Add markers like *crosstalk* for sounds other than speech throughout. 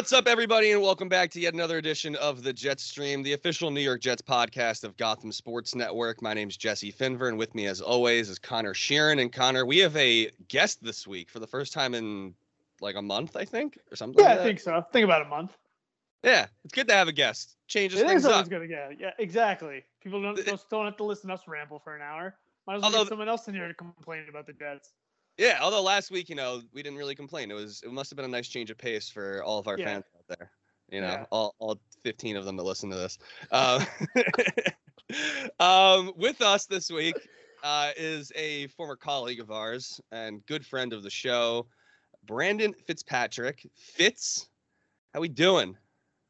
What's up, everybody, and welcome back to yet another edition of the Jets Stream, the official New York Jets podcast of Gotham Sports Network. My name's Jesse Finver, and with me, as always, is Conor Sheeran. And Conor, we have a guest this week for the first time in like a month, I think, or something. Yeah, like I think so. Think about a month. Yeah, it's good to have a guest. Changes It things is always up. good to get. Yeah, exactly. People don't, don't have to listen to us ramble for an hour. Might as well Although- get someone else in here to complain about the Jets. Yeah, although last week, you know, we didn't really complain. It was it must have been a nice change of pace for all of our Yeah. fans out there. You know, Yeah. all all 15 of them that listen to this. Um, *laughs* um, with us this week uh, is a former colleague of ours and good friend of the show, Brandon Fitzpatrick. Fitz, how we doing?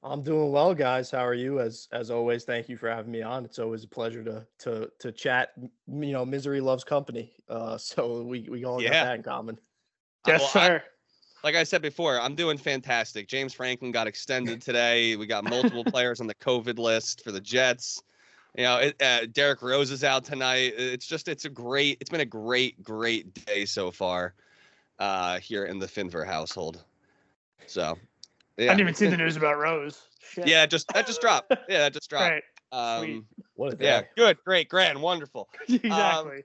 I'm doing well, guys. How are you? As as always, thank you for having me on. It's always a pleasure to to to chat. You know, misery loves company. Uh, *laughs* so we we all got that in common. Yes, well, I- sir. like I said before, I'm doing fantastic. James Franklin got extended today. We got multiple players on the COVID list for the Jets. You know, it, uh, Derrick Rose is out tonight. It's just, it's a great, it's been a great, great day so far uh, here in the Finver household. So, I didn't even see the news about Rose. Shit. Yeah, just that just dropped. Yeah, that just dropped. Right. Um, What a day. yeah, good, great, grand, wonderful. *laughs* exactly.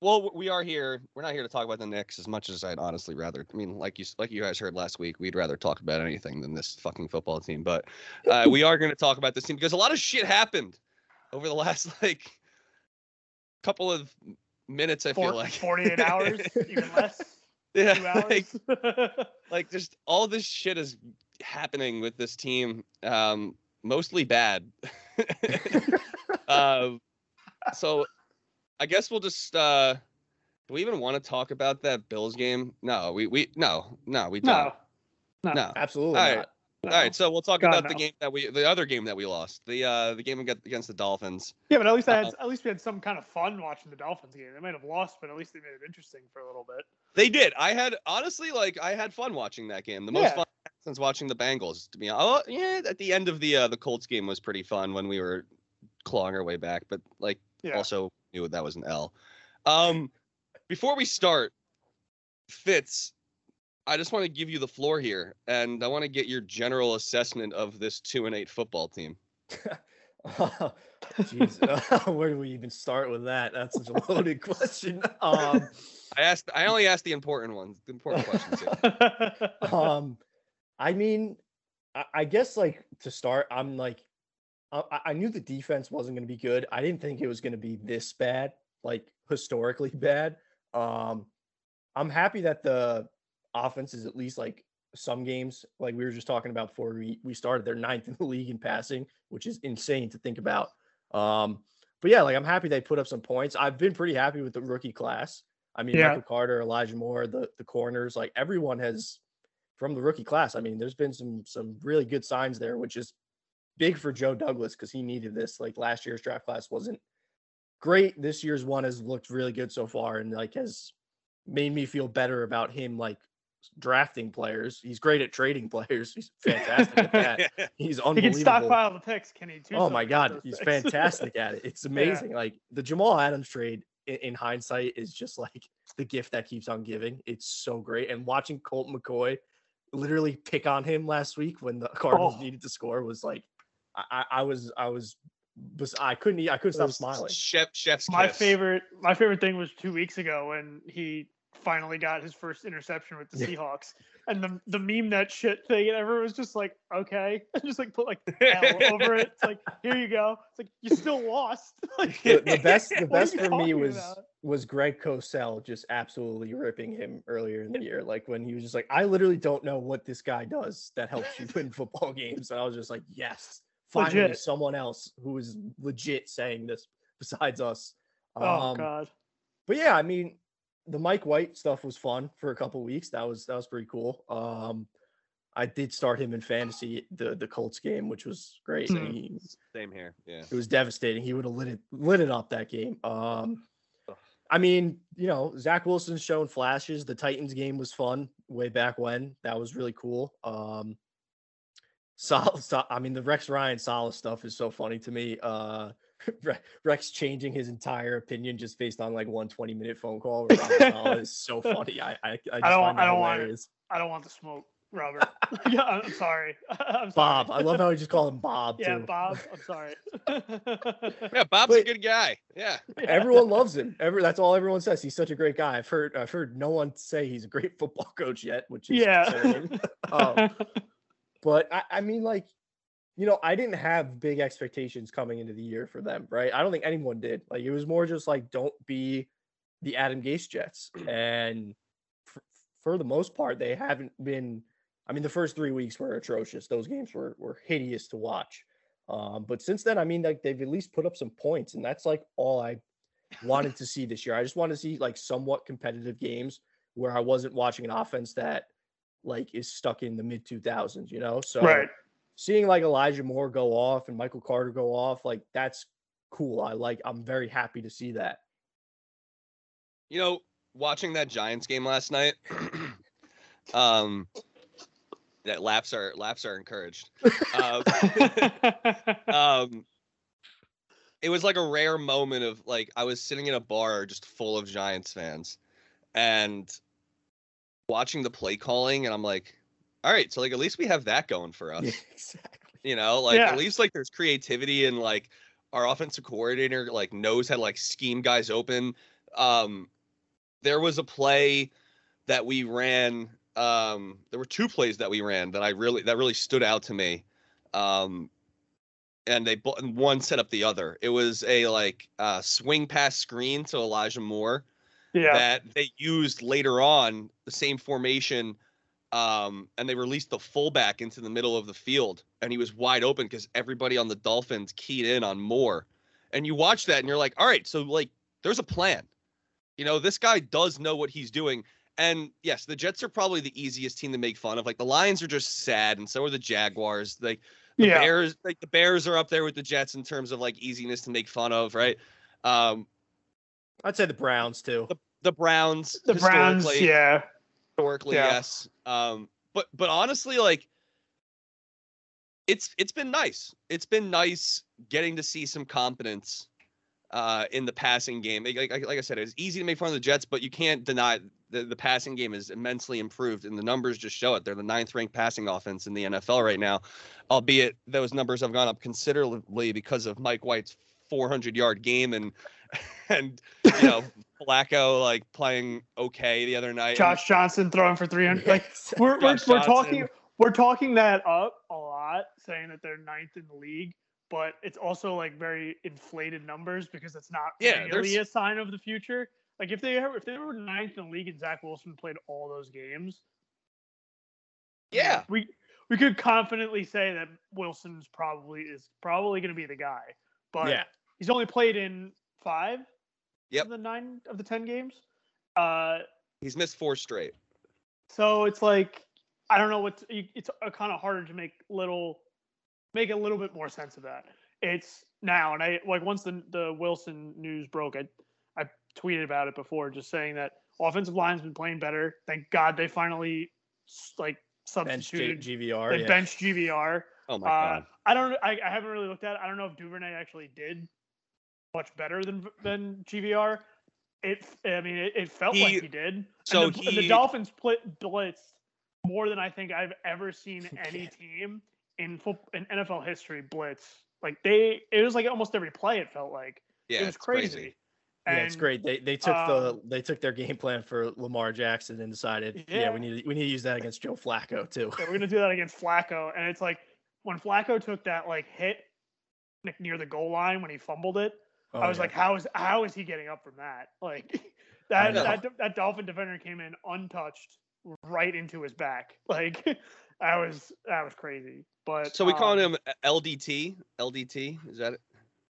Well, we are here. We're not here to talk about the Knicks as much as I'd honestly rather. I mean, like you, like you guys heard last week, we'd rather talk about anything than this fucking football team. But uh, we are going to talk about this team because a lot of shit happened over the last *laughs* like couple of minutes. I Four- feel like 48 *laughs* hours, even less. Yeah, Two like, hours. like just all this shit is happening with this team. Um, mostly bad. *laughs* um, so I guess we'll just uh do we even want to talk about that Bills game? No, we we no, no, we don't. no. No. Absolutely All right. not. no. All right, so we'll talk God, about the game that we the other game that we lost. The uh the game against the Dolphins. Yeah, but at least I had, Uh, at least we had some kind of fun watching the Dolphins game. They might have lost, but at least they made it interesting for a little bit. They did. I had honestly like I had fun watching that game. The most Yeah. fun since watching the Bengals to be honest. Oh, yeah, at the end of the uh the Colts game was pretty fun when we were clawing our way back, but like Yeah. also knew that was an L. Um, before we start, Fitz, I just want to give you the floor here, and I want to get your general assessment of this two and eight football team. *laughs* *laughs* Jeez, *laughs* where do we even start with that? That's such a loaded question. Um, I asked, I only asked the important ones, the important questions. Here. *laughs* *laughs* um, I mean, I, I guess like to start, I'm like, I, I- I knew the defense wasn't going to be good. I didn't think it was going to be this bad, like historically *laughs* bad. Um, I'm happy that the offense is at least like some games, like we were just talking about before we, we started, they're ninth in the league in passing, which is insane to think about. Um, but yeah, like I'm happy they put up some points. I've been pretty happy with the rookie class. I mean, Yeah. Michael Carter, Elijah Moore, the the corners, like everyone has from the rookie class. I mean, there's been some some really good signs there, which is big for Joe Douglas because he needed this. Like last year's draft class wasn't great. This year's one has looked really good so far and like has made me feel better about him like drafting players. He's great at trading players. He's *laughs* fantastic at that. He's unbelievable. he can stockpile the picks. Kenny. he? do Oh my god, he's picks? fantastic at it. It's *laughs* amazing. Like the Jamal Adams trade in, in hindsight is just like the gift that keeps on giving. It's so great. And watching Colt McCoy literally pick on him last week when the Cardinals Oh. needed to score was like I, I, I was I was bes- I couldn't I couldn't stop smiling. Chef, chef's my kiss. favorite my favorite thing was two weeks ago when he finally got his first interception with the Yeah. Seahawks. And the the meme that shit thing and everyone was just like, okay. *laughs* And just like put like *laughs* L over it. It's like, here you go. It's like you still lost. *laughs* like, The, the best the best for me was about? was Greg Cosell just absolutely ripping him earlier in the year. Like when he was just like, I literally don't know what this guy does that helps you win football games. And I was just like, yes, finally Legit. someone else who is legit saying this besides us. Oh Um, god. But yeah, I mean, the Mike White stuff was fun for a couple weeks. That was that was pretty cool. Um, I did start him in fantasy the the Colts game, which was great. Hmm. He- Same here. Yeah. it was devastating. He would have lit it lit it up that game. Um, I mean, you know, Zach Wilson's showing flashes. The Titans game was fun way back when. That was really cool. Um, Sol, Sol- I mean, the Rex Ryan Solace stuff is so funny to me. Uh, Re- *laughs* Rex changing his entire opinion just based on like one 20 minute phone call *laughs* with is so funny. I I, I, just I don't- find I don't want it. I don't want the smoke. Robert. *laughs* yeah, I'm sorry. I'm sorry. Bob. I love how you just call him Bob Yeah, too. Bob. I'm sorry. Yeah, Bob's a good guy. Yeah. Everyone loves him. Every that's all everyone says. He's such a great guy. I've heard I've heard no one say he's a great football coach yet, which is Yeah. Um, but I, I mean, like, you know, I didn't have big expectations coming into the year for them, right? I don't think anyone did. Like, it was more just like, don't be the Adam Gase Jets. And for, for the most part, they haven't been. I mean, the first three weeks were atrocious. Those games were were hideous to watch. Um, but since then, I mean, like they've at least put up some points, and that's like all I wanted to see this year. I just wanted to see like somewhat competitive games where I wasn't watching an offense that like is stuck in the mid 2000s, you know? So right. Seeing like Elijah Moore go off and Michael Carter go off, like that's cool. I like I'm very happy to see that. You know, watching that Giants game last night, *clears throat* um, that laughs are laughs are encouraged. Uh, *laughs* um, it was like a rare moment of like I was sitting in a bar just full of Giants fans, and watching the play calling, and I'm like, all right, so like at least we have that going for us. Yeah, exactly. You know, like Yeah. at least like there's creativity and like our offensive coordinator like knows how to like scheme guys open. Um there was a play that we ran um there were two plays that we ran that I really that really stood out to me. Um and they bo- and one set up the other. It was a like uh swing pass screen to Elijah Moore yeah. that they used later on the same formation um, and they released the fullback into the middle of the field and he was wide open because everybody on the dolphins keyed in on Moore and you watch that and you're like all right so like there's a plan you know this guy does know what he's doing and yes the jets are probably the easiest team to make fun of like the lions are just sad and so are the jaguars like the yeah. bears like the bears are up there with the jets in terms of like easiness to make fun of right um I'd say the Browns too. the browns the Browns. Yeah. Historically Yeah. yes. Um but but honestly like it's it's been nice. It's been nice getting to see some competence uh in the passing game. Like, like, like i said it's easy to make fun of the jets but you can't deny the, the passing game is immensely improved and the numbers just show it. They're the ninth ranked passing offense in the nfl right now albeit those numbers have gone up considerably because of mike white's 400 yard game and *laughs* and you know Flacco like playing okay the other night Josh Johnson throwing for 300. Like *laughs* we're we're, we're talking we're talking that up a lot, saying that they're ninth in the league, but it's also like very inflated numbers because it's not Yeah, really there's- a sign of the future. Like if they ever, if they were ninth in the league and Zach Wilson played all those games, yeah we we could confidently say that Wilson's probably is probably going to be the guy. But yeah. he's only played in five Yep. of the nine of the ten games. Uh, he's missed four straight so it's like I don't know what it's kind of harder to make little make a little bit more sense of that. It's now and I like once the the Wilson news broke, I I tweeted about it before, just saying that offensive line's been playing better. Thank God they finally s- like Bench G- substituted. GVR. they yeah. benched GVR. oh my Uh, god I don't. I, I haven't really looked at. it. I don't know if Duvernay actually did much better than than GVR. It. I mean, it, it felt He- like he did. so and the, and the Dolphins split blitzed more than I think I've ever seen any Yeah. team in foot in NFL history blitz. Like they, it was like almost every play. It felt like yeah it was it's crazy. Yeah, it's great. They they took the um, they took their game plan for Lamar Jackson and decided, yeah, Yeah. we need to, we need to use that against Joe Flacco too. Yeah, we're gonna do that against Flacco, and it's like when Flacco took that like hit near the goal line when he fumbled it. Oh, I was yeah. like, how is how is he getting up from that? *laughs* Like that that that Dolphin defender came in untouched right into his back. *laughs* Like that was that was crazy. But so we calling um, him ldt ldt is that it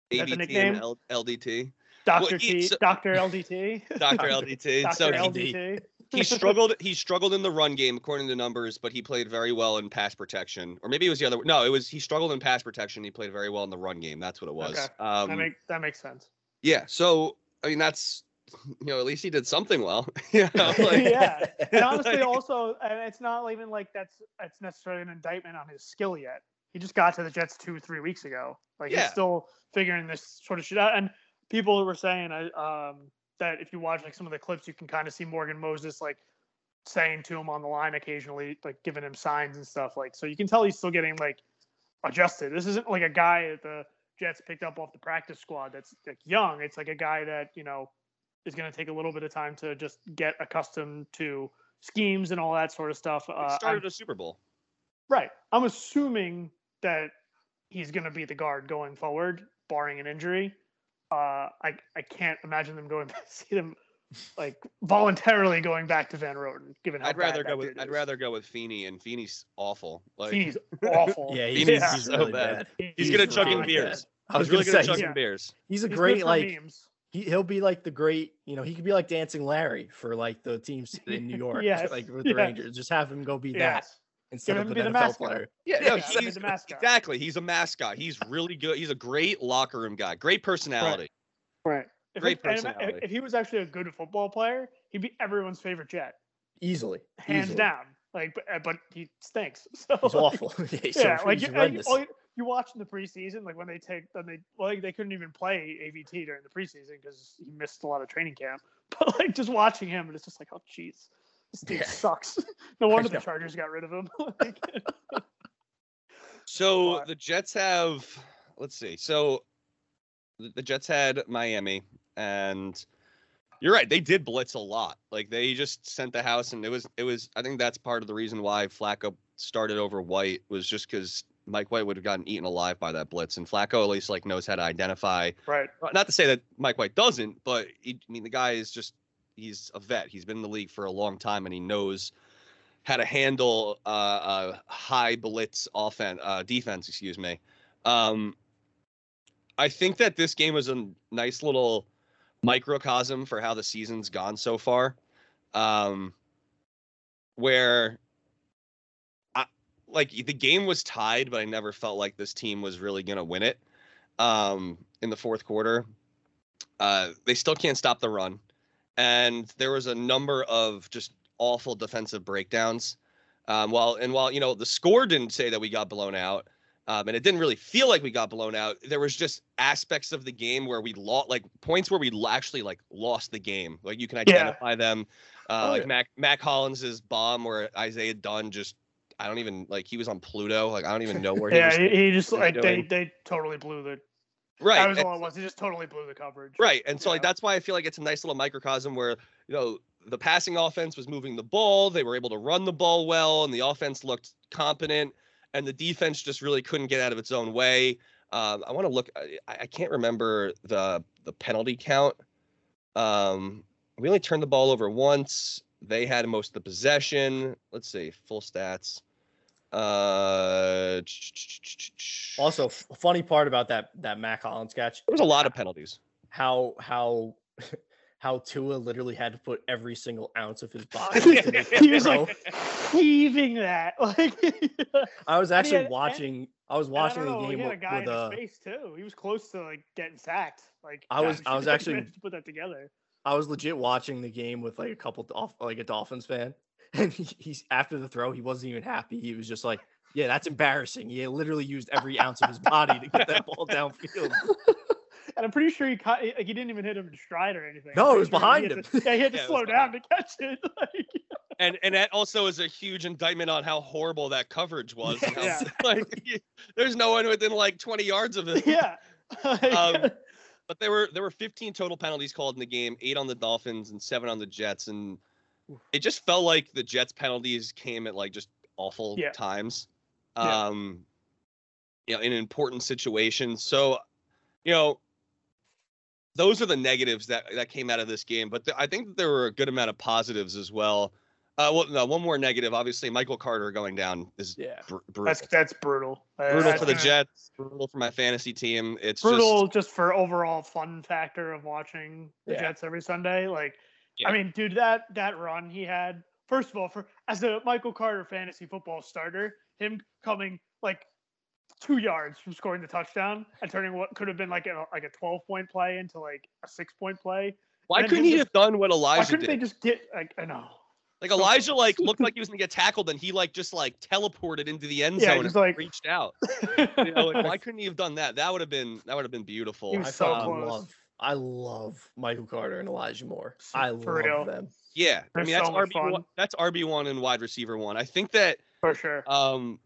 That's ABT nickname? and L- LDT, Dr. he- T, so- Dr. LDT, Dr. LDT. *laughs* Dr. So LDT. He struggled. He struggled in the run game according to numbers, but he played very well in pass protection. Or maybe it was the other. No, it was he struggled in pass protection. He played very well in the run game. That's what it was. Okay. Um, that make that makes sense. yeah. So I mean, that's *laughs* you know, at least he did something well. *laughs* you know, *laughs* like, yeah, and honestly, like- also, and it's not even like that's that's necessarily an indictment on his skill yet. He just got to the Jets two, three weeks ago. Like Yeah. he's still figuring this sort of shit out. And people were saying, I um, that if you watch like some of the clips, you can kind of see Morgan Moses like saying to him on the line occasionally, like giving him signs and stuff. Like, so you can tell he's still getting like adjusted. This isn't like a guy that the Jets picked up off the practice squad that's like young. It's like a guy that you know is going to take a little bit of time to just get accustomed to schemes and all that sort of stuff. Uh, started I'm- a Super Bowl. right. I'm assuming that he's going to be the guard going forward, barring an injury. Uh, I I can't imagine them going *laughs* back see them like voluntarily going back to Van Roten. Given how I'd rather that go with dude I'd rather go with Feeney, and Feeney's awful. Like Feeney's *laughs* awful. Yeah, he's, Feeney's he's so really bad. bad. he's good at really chugging bad. beers. I was he's really gonna good say at he's, chugging beers. he's a He's great like memes. he he'll be like the great you know he could be like dancing Larry for like the teams in New *laughs* York Yes, like with the yes. Rangers just have him go be that Yes. Instead of him an be the NFL mascot. player. Yeah, Yeah, no, he's he's the mascot. exactly. He's a mascot. He's *laughs* really good. He's a great locker room guy. Great personality. Right. If, Great he- personality. if he was actually a good football player, he'd be everyone's favorite Jet, Easily, hands easily. down. Like, but, uh, but he stinks. *laughs* So He's like, awful. *laughs* yeah, he's so- like, he's you, like you, you watch in the preseason, like when they take, when they, like, they couldn't even play AVT during the preseason because he missed a lot of training camp. But like just watching him, and it's just like, oh, jeez, this dude Yeah. sucks. *laughs* no wonder the. Chargers got rid of him. *laughs* *laughs* So the Jets have, let's see. So the the Jets had Miami, and you're right. They did blitz a lot. Like they just sent the house, and it was it was. I think that's part of the reason why Flacco started over White was just because Mike White would have gotten eaten alive by that blitz, and Flacco at least like knows how to identify. right. Not to say that Mike White doesn't, but he, I mean the guy is just he's a vet. He's been in the league for a long time, and he knows how to handle uh, uh, high blitz offense, uh, defense. Excuse me. Um, I think that this game was a nice little microcosm for how the season's gone so far, um, where. Like the game was tied, but I never felt like this team was really gonna win it. Um, in the fourth quarter, uh, they still can't stop the run, and there was a number of just awful defensive breakdowns. Um, while and while you know the score didn't say that we got blown out, um, and it didn't really feel like we got blown out. There was just aspects of the game where we lost, like points where we actually like lost the game. Like you can Yeah. identify them, uh, Oh, like yeah. Mac Mack Hollins's bomb where Isaiah Dunn just I don't even like he was on Pluto. Like I don't even know where he *laughs* Yeah, was. he, he just like they, they totally blew the. Right. That was all it was. He just totally blew the coverage. Right. And so like that's why I feel like it's a nice little microcosm where, you know, the passing offense was moving the ball, they were able to run the ball well, and the offense looked competent, and the defense just really couldn't get out of its own way. Um, I want to look I, I can't remember the the penalty count. Um, we only turned the ball over once. They had most of the possession. Let's see, full stats. Uh, Also, f- funny part about that that Matt Collins catch, there was a lot of penalties. how how *laughs* how Tua literally had to put every single ounce of his body. *laughs* into this he was throw. like *laughs* heaving that. Like I was actually had- and- watching. I was and I watching the game He had a with, guy with in uh, his face too. He was close to like getting sacked. Like I was- gosh, I was actually- to put that together. I was legit watching the game with like a couple Dolph- like a Dolphins fan, *laughs* and he, he's after the throw, he wasn't even happy. He was just like, "Yeah, that's embarrassing." He literally used every ounce of his body to get that ball downfield. *laughs* And I'm pretty sure he caught. Like, he didn't even hit him in stride or anything. No, it was sure behind him. to- yeah, he had to Yeah, slow down to catch it. *laughs* Like, and and that also is a huge indictment on how horrible that coverage was. and how, Yeah. like there's no one within like 20 yards of it. yeah. Um, But there were there were 15 total penalties called in the game, eight on the Dolphins and seven on the Jets, and it just felt like the Jets penalties came at like just awful Yeah. times. Yeah. Um, you know, in important situations. So, you know, those are the negatives that that came out of this game. But th- I think that there were a good amount of positives as well. Uh, well, no, one more negative. Obviously, Michael Carter going down is Yeah, br- brutal. that's that's brutal. Brutal that's for the Jets. Brutal for my fantasy team. It's brutal just just, for overall fun factor of watching the Yeah. Jets every Sunday. Like, Yeah. I mean, dude, that that run he had. First of all, for as a Michael Carter fantasy football starter, him coming like two yards from scoring the touchdown and turning what could have been like a like a twelve point play into like a six point play. why couldn't he just- have done what Elijah? Why couldn't did? they just get like I know? Like Elijah, *laughs* like looked like he was gonna get tackled, and he like just like teleported into the end zone just, and like- reached out. *laughs* You know, like, why couldn't he have done that? That would have been that would have been beautiful. He was I so fell in close. love. I love Michael Carter and Elijah Moore. I For love real. them. Yeah, I They're mean that's so RB one. That's RB one and wide receiver one. I think that for sure. um,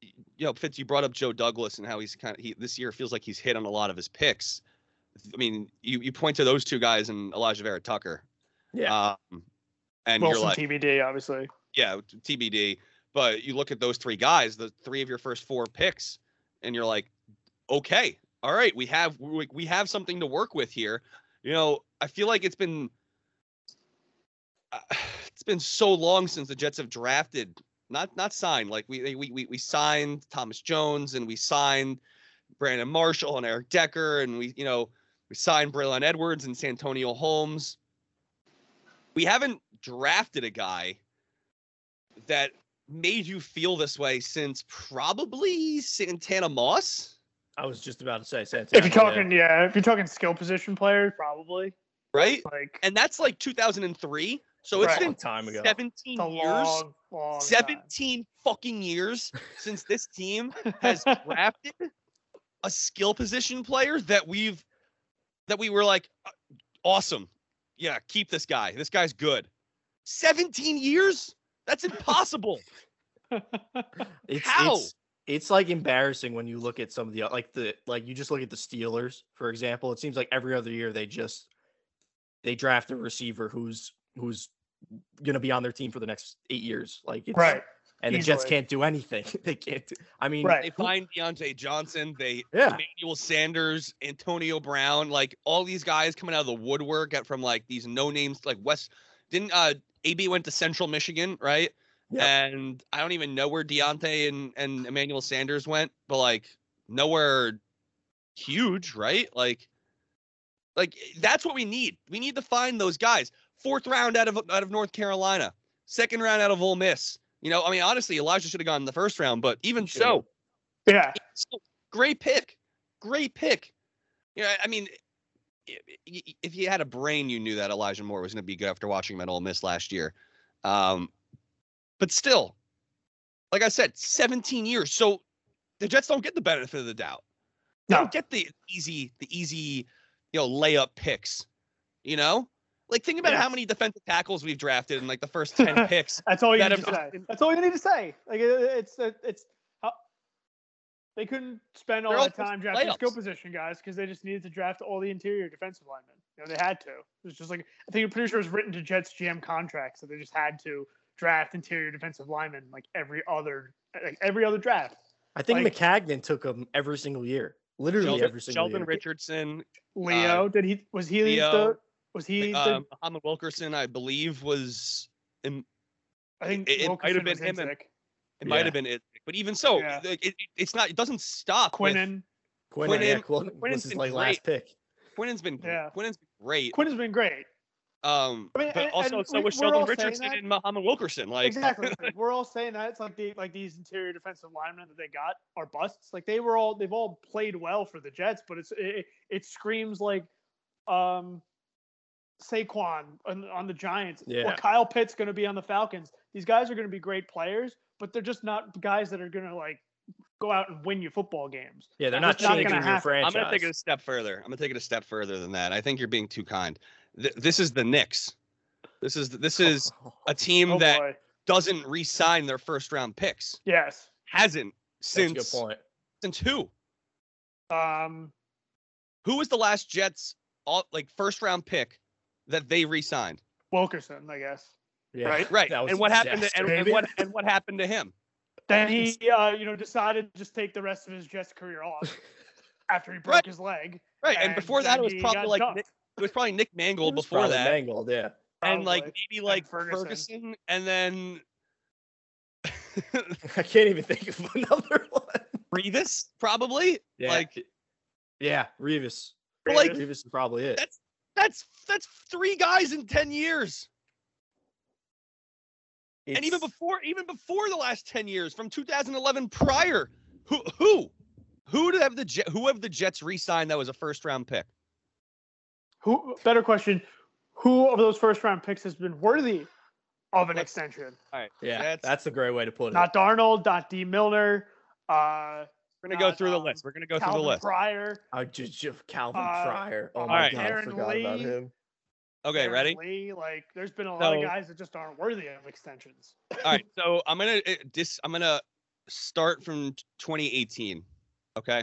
you know, Fitz, you brought up Joe Douglas and how he's kind of he this year feels like he's hit on a lot of his picks. I mean, you you point to those two guys and Alijah Vera Tucker. Yeah. Um, and Wilson you're like, TBD, obviously. yeah, TBD. But you look at those three guys, the three of your first four picks, and you're like, okay, all right, we have we, we have something to work with here. You know, I feel like it's been uh, *sighs* it's been so long since the Jets have drafted, not not signed. Like we we we we signed Thomas Jones and we signed Brandon Marshall and Eric Decker and we you know we signed Braylon Edwards and Santonio Holmes. We haven't drafted a guy that made you feel this way since probably Santana Moss, I was just about to say Santana. If you're talking, yeah, if you're talking skill position players, probably right? like And that's like 2003. So it's Right. been long time ago. 17 it's years. long, long time. 17 fucking years *laughs* since this team has drafted a skill position player that we've that we were like "Uh, awesome. Yeah, keep this guy. This guy's good. 17 years? That's impossible. *laughs* It's, How? It's, it's like embarrassing when you look at some of the like the like you just look at the Steelers for example. It seems like every other year they just they draft a receiver who's who's gonna be on their team for the next eight years. Like it's, right. and the Jets can't do anything. *laughs* they can't. Do, I mean, Right. They find Diontae Johnson. They yeah, Emmanuel Sanders, Antonio Brown, like all these guys coming out of the woodwork at, from like these no names like West. Didn't uh AB went to Central Michigan, right? Yep. And I don't even know where Diontae and and Emmanuel Sanders went, but like nowhere huge, right? Like, like that's what we need. We need to find those guys. Fourth round out of out of North Carolina, second round out of Ole Miss. You know, I mean, honestly, Elijah should have gone in the first round, but even so, Yeah. *laughs* great pick. Great pick. Yeah, I mean, i- i- if you had a brain, you knew that Elijah Moore was going to be good after watching him at Ole Miss last year. Um, but still, like I said, 17 years. So the Jets don't get the benefit of the doubt. They No. don't get the easy, the easy, you know, layup picks. You know, like think about Yeah. how many defensive tackles we've drafted in like the first *laughs* 10 picks. That's all you that need to say. That's all you need to say. Like it, it's it's how they couldn't spend all all that time drafting skill position guys because they just needed to draft all the interior defensive linemen. You know, they had to. It was just like I think I'm pretty sure it was written to Jets GM contracts that they just had to draft interior defensive linemen like every other like every other draft. I think like- Maccagnan took them every single year, literally Sheldon, every single year. Sheldon year. Richardson, Leo, did he was he Uh, Leo, the was he the um, Muhammad Wilkerson, I believe, was in, I think it- it might have been him and- Insick. It might have been it, but even so, Yeah. it, it- it's not. It doesn't stop. with- Quinnen. Quinnen, yeah, Quinnen- Quinn Quinnen's was his been like last pick. Quinnen's been Yeah. Quinnen's been great. Quinnen's been great. Um, I mean, but and- also and so we- was Sheldon Richardson and Muhammad Wilkerson. Like exactly. *laughs* We're all saying that it's like the like these interior defensive linemen that they got are busts. Like they were all they've all played well for the Jets, but it's it, it screams like um Saquon on, on the Giants Yeah. or Kyle Pitts going to be on the Falcons. These guys are going to be great players, but they're just not guys that are going to like go out and win you football games. Yeah, they're not not gonna changing your happen. franchise. I'm gonna take it a step further. I'm gonna take it a step further than that. I think you're being too kind. Th- this is the Knicks. This is this *laughs* is a team Oh that boy. doesn't re-sign their first round picks. Yes. Hasn't That's a good since point. since who? Um Who was the last Jets all like first round pick that they re-signed? Wilkerson, I guess. Yeah, Right, Right. that was And what happened to and, and what and what happened to him? Then he, uh, you know, decided to just take the rest of his Jets career off *laughs* after he broke Right. his leg. Right. And, And before that it was probably like. Nick, it was probably Nick Mangold before that. Mangled, yeah. and like maybe like Ferguson. Ferguson. and then *laughs* I can't even think of another *laughs* one. Revis probably. Yeah. Like Yeah, Revis. But, like, Revis. Revis is probably it. that's that's that's three guys in 10 years. and even before even before the last 10 years from 2011 prior who who who did have the Jet, who have the Jets re-signed that was a first round pick? Who? Better question: Who of those first round picks has been worthy of an Let's- extension? yeah, that's- that's, a great way to put it. Not Darnold, not Dee Milner. Uh, We're gonna go Got, through the um, list. We're gonna go Calvin through the list. Pryor. I just, just Calvin Uh, Pryor. Oh my right. god, I Aaron forgot about him. Okay, Aaron ready? Lee, like, there's been a lot of guys that just aren't worthy of extensions. All right, *laughs* so I'm gonna uh, dis. I'm gonna start from 2018. Okay,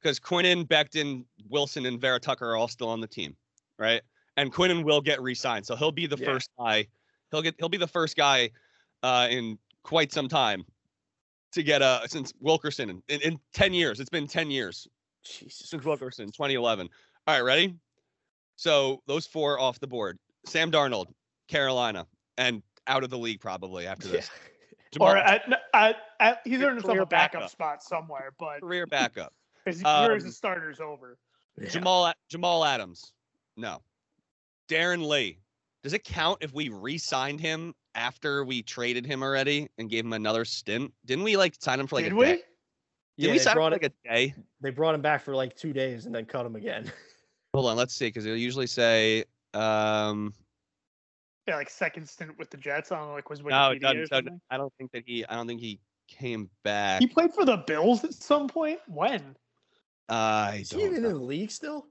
because Quinnen, Becton, Wilson, and Vera Tucker are all still on the team, right? And Quinnen will get re-signed, so he'll be the Yeah. first guy. He'll get. He'll be the first guy uh, in quite some time to get a since Wilkerson in, in, in 10 years. It's been 10 years Jesus. since Wilkerson, 2011. All right, ready? So those four off the board: Sam Darnold, Carolina, and out of the league probably after Yeah. this. *laughs* Jamal, Or at, at, at he's earned himself a backup backup. spot somewhere, but career backup. *laughs* his career as Um, a starter's over. Yeah. Jamal Jamal Adams, no. Darron Lee, does it count if we re-signed him after we traded him already and gave him another stint? Didn't we like sign him for like Did a we? day? Did Yeah, we they sign him for brought, like a day? they brought him back for like two days and then cut him again. *laughs* Hold on, let's see, because they'll usually say um Yeah, like second stint with the Jets. I don't know, like was no, Wikipedia it doesn't. or so something. I don't think that he I don't think he came back. He played for the Bills at some point. When? I Is he don't even in the league still?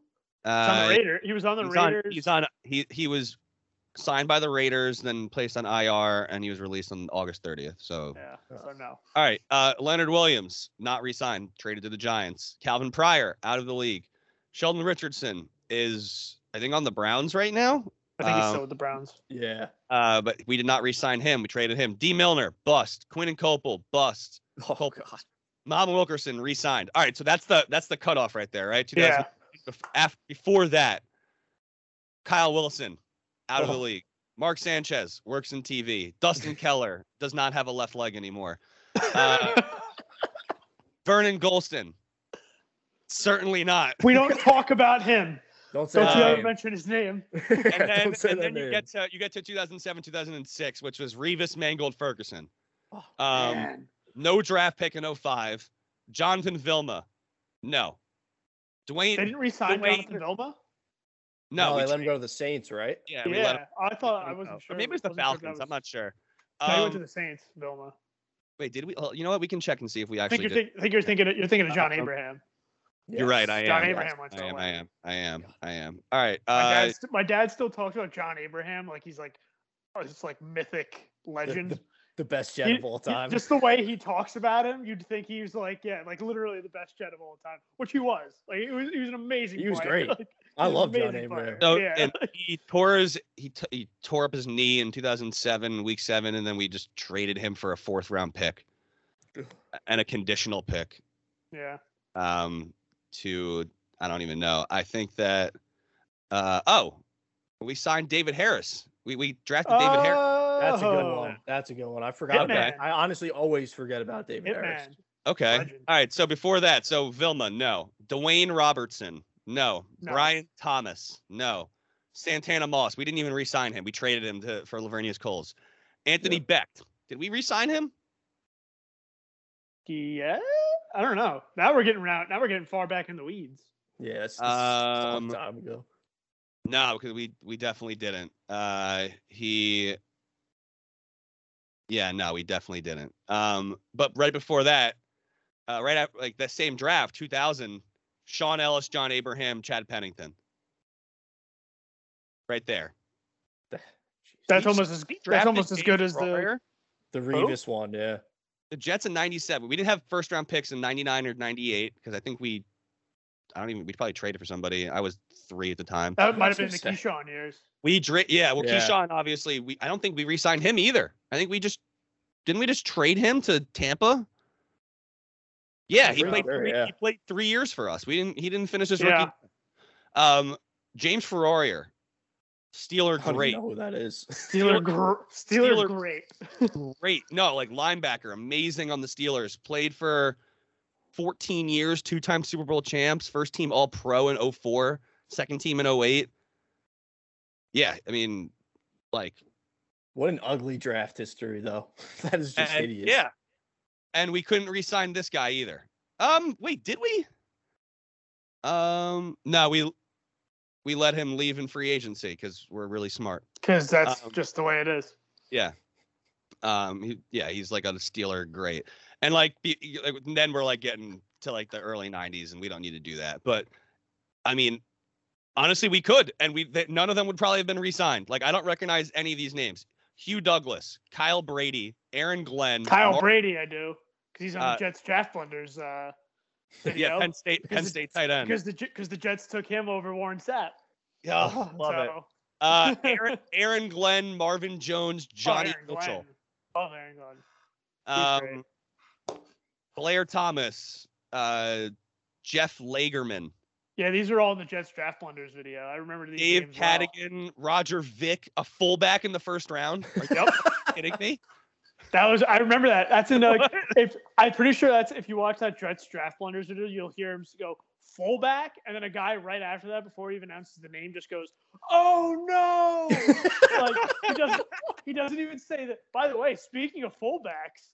He's on Uh, the Raider. He was on the he's on, Raiders. he's on he he was signed by the Raiders, then placed on IR, and he was released on August 30th. So Yeah. So no. All right. Uh, Leonard Williams, not re-signed, traded to the Giants. Calvin Pryor, out of the league. Sheldon Richardson is, I think, on the Browns right now. I think he's Um, still with the Browns. Yeah. Uh, but we did not re-sign him. We traded him. Dee Milner, bust. Quinton Coples, bust. Oh Cole- god. Mo Wilkerson re-signed. All right, so that's the that's the cutoff right there, right? 2000 Yeah. Bef- before that, Kyle Wilson, out of the league. Mark Sanchez works in TV. Dustin *laughs* Keller does not have a left leg anymore. *laughs* Uh, Vernon Gholston, certainly not. we don't talk about him. *laughs* Don't say Don't you ever mention his name. And then, Don't say and that then you name. get to you get to 2007, 2006, which was Revis Mangold Ferguson. Oh, Um, Man. no draft pick in 05. Jonathan Vilma, no. Dwayne, They didn't resign Dwayne- Jonathan Vilma? no. no, they let him go to the Saints, right? yeah, we him Yeah, I thought I wasn't Or. Maybe it was the wasn't sure if that Falcons. I'm not sure. No, he went to Um, the Saints, Vilma. wait, did we? well, You know what? We can check and see if we I think actually you're, did. think, I think you're thinking of, you're thinking of John Um, Abraham. You're right. I am. John yes, Abraham went to I am. I am. I am. I am. All right. My, Uh, dad, st- my dad still talks about John Abraham like he's like oh, this like mythic *laughs* The, legend. The, the best jet He- of all he- time. Just the way he talks about him, you'd think he was like, yeah, like literally the best jet of all time, which he was. Like he was, he was an amazing. He was great. *laughs* Like, I he was an love John amazing Abraham. so yeah. and he tore his he, t- he tore up his knee in 2007, week seven, and then we just traded him for a fourth round pick *sighs* and a conditional pick. yeah. Um, to I don't even know. I think that. Uh oh, we signed David Harris. We we drafted David Harris. That's a good one. That's a good one. I forgot about Okay. I honestly always forget about David Harris. Okay. Legend. All right. So before that, so Vilma, no. Dwayne Robertson, no. No. Bryan Thomas, no. Santana Moss, we didn't even re-sign him. We traded him to for Laveranues Coles. Anthony Yeah. Becht, did we re-sign him? Yeah, I don't know. Now we're getting around. Now we're getting far back in the weeds. Yeah, that's, that's a long Um, time ago. No, because we we definitely didn't. Uh, he. Yeah, no, we definitely didn't. Um, but right before that, uh, right after like that same draft, 2000, Shaun Ellis, John Abraham, Chad Pennington. Right there. That's Each- almost as that's almost as good as the. Fryer. The Revis one, yeah. the Jets in 97. We didn't have first round picks in 99 or 98 because I think we, I don't even, we probably traded for somebody. I was three at the time. That might have been the what Keyshawn years. We, dra- yeah, well, Yeah. Keyshawn, obviously, we, I don't think we re signed him either. I think we just, didn't we just trade him to Tampa? Yeah, he played, sure, three, yeah. he played three years for us. We didn't, he didn't finish his Yeah. rookie. Um, James Farrior, Steeler, I don't great. even know who that is. Steeler, *laughs* gr- Steeler, Steeler- great. great. No, like linebacker, amazing on the Steelers. Played for 14 years, two time Super Bowl champs, first team All Pro in 04, second team in 08. Yeah, I mean, like, What an ugly draft history, though. *laughs* that is just and- hideous. yeah. And we couldn't re sign this guy either. Um, wait, did we? Um, no, we we let him leave in free agency because we're really smart. Because that's Um, just the way it is. Yeah. Um. He, yeah, he's like a Steeler, great, and like, be, like then we're like getting to like the early 90s and we don't need to do that. But I mean, honestly, we could and we th- none of them would probably have been re-signed. Like I don't recognize any of these names. Hugh Douglas, Kyle Brady, Aaron Glenn, Kyle Brady, I do because he's on Uh, the Jets draft blunders uh, video. yeah, Penn State, Penn State tight end. because the because the Jets took him over Warren Sapp. Yeah, *laughs* love it. Uh, Aaron, *laughs* Aaron Glenn, Marvin Jones, Johnny oh, Aaron Mitchell, Glenn. Oh, Aaron Glenn. He's great. um, Blair Thomas, uh, Jeff Lageman, Yeah, these are all in the Jets draft blunders video. I remember these. Dave names well. Cadigan, Roger Vick, a fullback in the first round. Are you Yep. kidding me? *laughs* That was I remember that. That's in like *laughs* if I'm pretty sure that's if you watch that Jets draft blunders video, you'll hear him go fullback, and then a guy right after that, before he even announces the name, just goes, "Oh no!" *laughs* like he doesn't he doesn't even say that. By the way, speaking of fullbacks,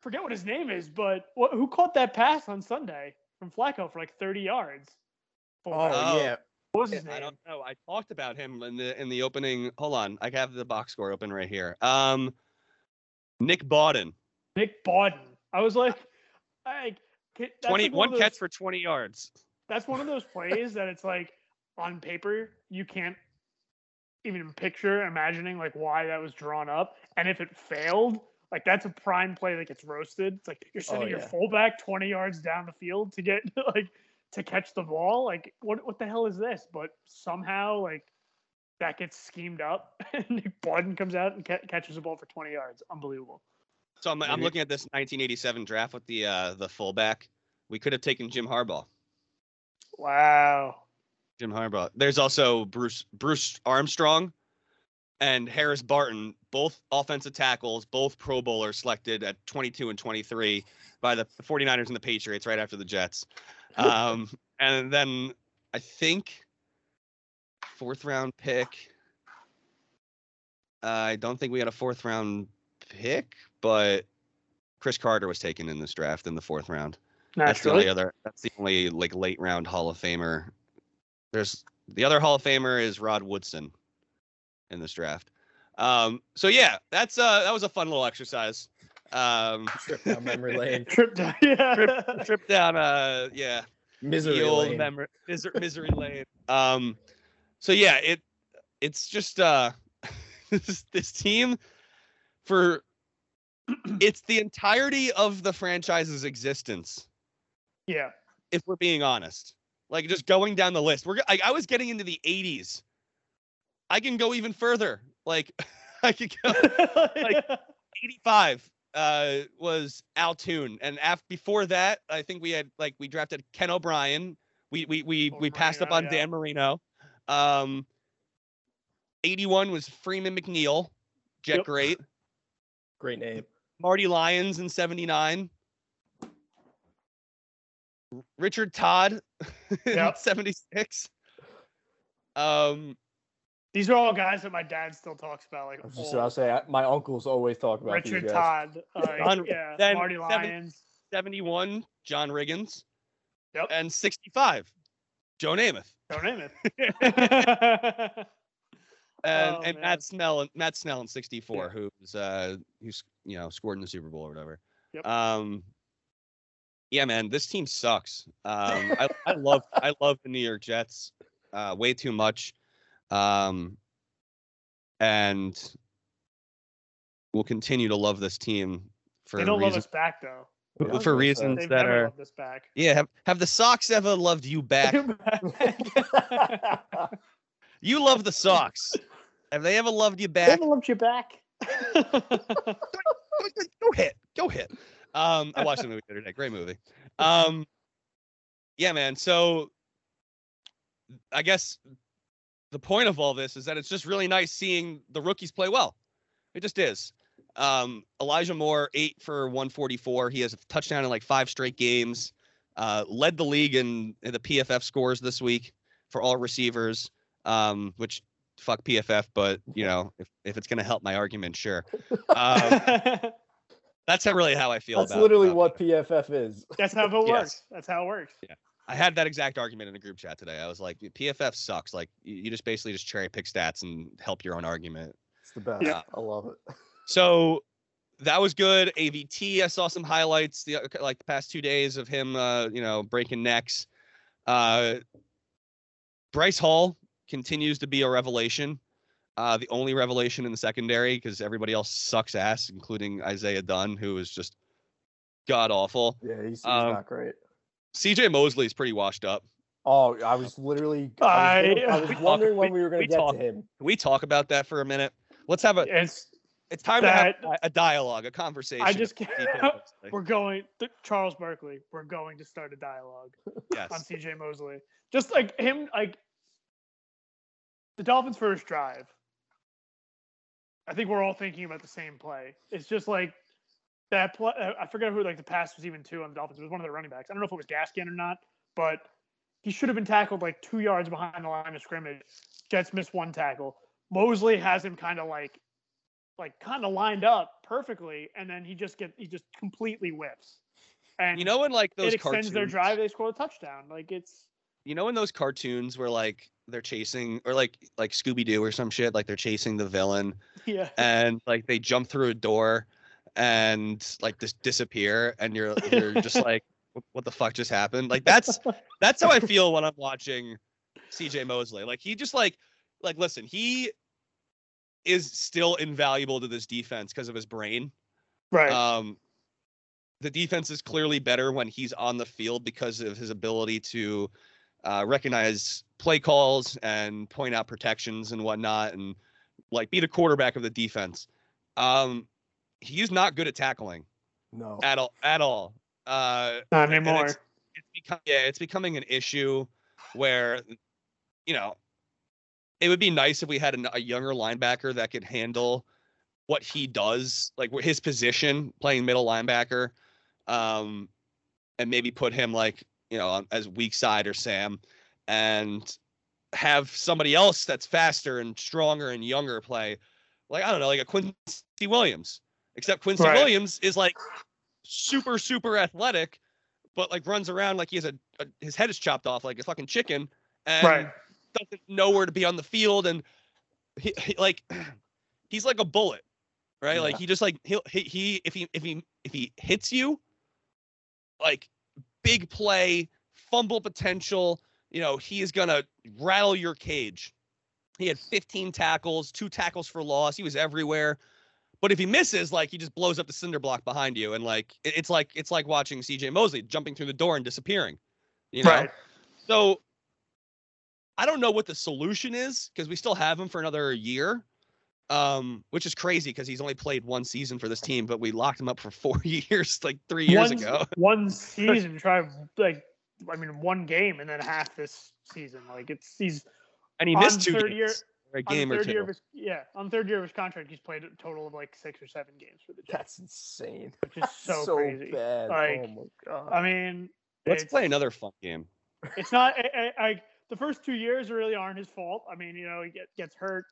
forget what his name is, but what, who caught that pass on Sunday from Flacco for like 30 yards? Oh, Oh. yeah. what was his name? I don't know. I talked about him in the in the opening. Hold on, I have the box score open right here. Um, Nick Bawden, Nick Bawden. I was like, I. That's twenty like one one those- catch for twenty yards. that's one of those plays that it's like on paper you can't even picture imagining like why that was drawn up and if it failed like that's a prime play that gets roasted it's like you're sending your yeah. fullback 20 yards down the field to get *laughs* like to catch the ball like what what the hell is this but somehow like that gets schemed up *laughs* and Nick Bawden comes out and ca- catches the ball for 20 yards unbelievable So I'm, I'm looking at this 1987 draft with the uh, the fullback. We could have taken Jim Harbaugh. wow Jim Harbaugh. There's also Bruce Bruce Armstrong and Harris Barton, both offensive tackles, both Pro Bowlers selected at 22 and 23 by the 49ers and the Patriots right after the Jets. Um, and then I think fourth round pick. I don't think we had a fourth round pick, but Cris Carter was taken in this draft in the fourth round. That's the only other. That's the only like late round Hall of Famer. There's the other Hall of Famer is Rod Woodson in this draft. Um, so yeah, that's uh that was a fun little exercise. Um, *laughs* Trip down memory *laughs* lane. trip down *laughs* yeah trip down uh yeah Misery the old lane. memory misery, misery lane. Um, so yeah, it it's just uh this this team for *clears throat* it's the entirety of the franchise's existence yeah if we're being honest. Like just going down the list, we're I was getting into the 80s. I can go even further. Like *laughs* I could go *laughs* Like- 85 uh was Al Toon and after before that I think we had like we drafted Ken O'Brien. We we we we passed up on yeah. Dan Marino. Um 81 was Freeman McNeil. Jet Yep. great. *laughs* Great name. Marty Lyons in 79. Richard Todd in Yep. 76. Um These are all guys that my dad still talks about, like I was just old about to say, I, my uncles always talk about Richard these guys. Todd, *laughs* like, John- yeah, then Marty seven- Lyons. 71, John Riggins. Yep. And 65, Joe Namath. Don't name it. And, Oh, and. Matt Snell Matt Snell in 64, who's uh who's you know scored in the Super Bowl or whatever. Yep. Um yeah, man, this team sucks. Um I, I love I love the New York Jets uh way too much. Um and we'll continue to love this team for they don't love reasons us back though. For reasons They've that are loved us back. yeah, have, have the Sox ever loved you back? *laughs* *laughs* You love the Sox. Have they ever loved you They back? never loved you back. *laughs* go hit, go hit. Um, I watched the movie the other day. Great movie. Um, yeah, man. So I guess the point of all this is that it's just really nice seeing the rookies play well. It just is. Um, Elijah Moore, eight for 144. He has a touchdown in like five straight games. Uh, led the league in, in the PFF scores this week for all receivers. Um, which fuck PFF, but you know, if, if it's gonna help my argument, sure. *laughs* Um, that's not really how I feel That's about. literally about what PFF is. That's how it *laughs* Yes. works. That's how it works. I had that exact argument in a group chat today. I was like, PFF sucks. Like you you just basically just cherry pick stats and help your own argument. It's the best. Yeah. I love it. So that was good. AVT, I saw some highlights the like the past two days of him, uh, you know, breaking necks. Uh, Bryce Hall continues to be a revelation. Uh, the only revelation in the secondary because everybody else sucks ass, including Isaiah Dunn, who is just god awful. Yeah, he's, he's Um, not great. CJ Mosley is pretty washed up. Oh, I was literally. I was, I- I *laughs* was We talk- wondering we- when we were going to get talk- to him. Can we talk about that for a minute? Let's have a. It's It's time to have a dialogue, a conversation. I just can't- we're going th- Charles Barkley. We're going to start a dialogue yes. on CJ Mosley. Just like him, like the Dolphins' first drive. I think we're all thinking about the same play. It's just like that play. uh, I forget who like the pass was even to on the Dolphins. It was one of their running backs. I don't know if it was Gaskin or not, but he should have been tackled like two yards behind the line of scrimmage. Jets missed one tackle. Mosley has him kind of like, like kind of lined up perfectly, and then he just get he just completely whips. And You know when like those it extends cartoons, their drive. They score a touchdown. Like it's you know in those cartoons where like they're chasing or like like Scooby Doo or some shit, like they're chasing the villain *laughs* yeah. and like they jump through a door and like just disappear and you're *laughs* you're just like "What- what the fuck just happened? Like that's that's how I feel when I'm watching CJ Mosley. Like he just like like listen, he is still invaluable to this defense because of his brain. right. Um, the defense is clearly better when he's on the field because of his ability to uh, recognize play calls and point out protections and whatnot, and like be the quarterback of the defense. Um, he's not good at tackling No. at all. At all. Uh, Not anymore. It's, it's become yeah, it's becoming an issue where you know it would be nice if we had an, a younger linebacker that could handle what he does, like wh- his position, playing middle linebacker, um, and maybe put him like you know as weak side or Sam, and have somebody else that's faster and stronger and younger play, like I don't know, like a Quincy Williams. Except Quincy Right. Williams is like super super athletic, but like runs around like he has a, a his head is chopped off like a fucking chicken, and Right. doesn't know where to be on the field, and he, he like *clears throat* he's like a bullet, right? Like he just like he'll he, he if he if he if he hits you, like big play, fumble potential, you know, he is gonna rattle your cage. He had 15 tackles, two tackles for loss. He was everywhere. But if he misses, like he just blows up the cinder block behind you, and like it- it's like it's like watching C.J. Mosley jumping through the door and disappearing. You know, Right. so I don't know what the solution is because we still have him for another year, um, which is crazy because he's only played one season for this team, but we locked him up for *laughs* four years, like three years one, ago. one season, try like I mean one game and then half this season. Like it's he's And he on missed two third games, year- or a on game the or third two. year of his yeah on third year of his contract. He's played a total of like six or seven games for the Jets, That's insane. which is so, crazy. bad. Oh like, oh my god. I mean, Let's play another fun game. It's not I, I, I, the first two years really aren't his fault. I mean, you know, he get, gets hurt.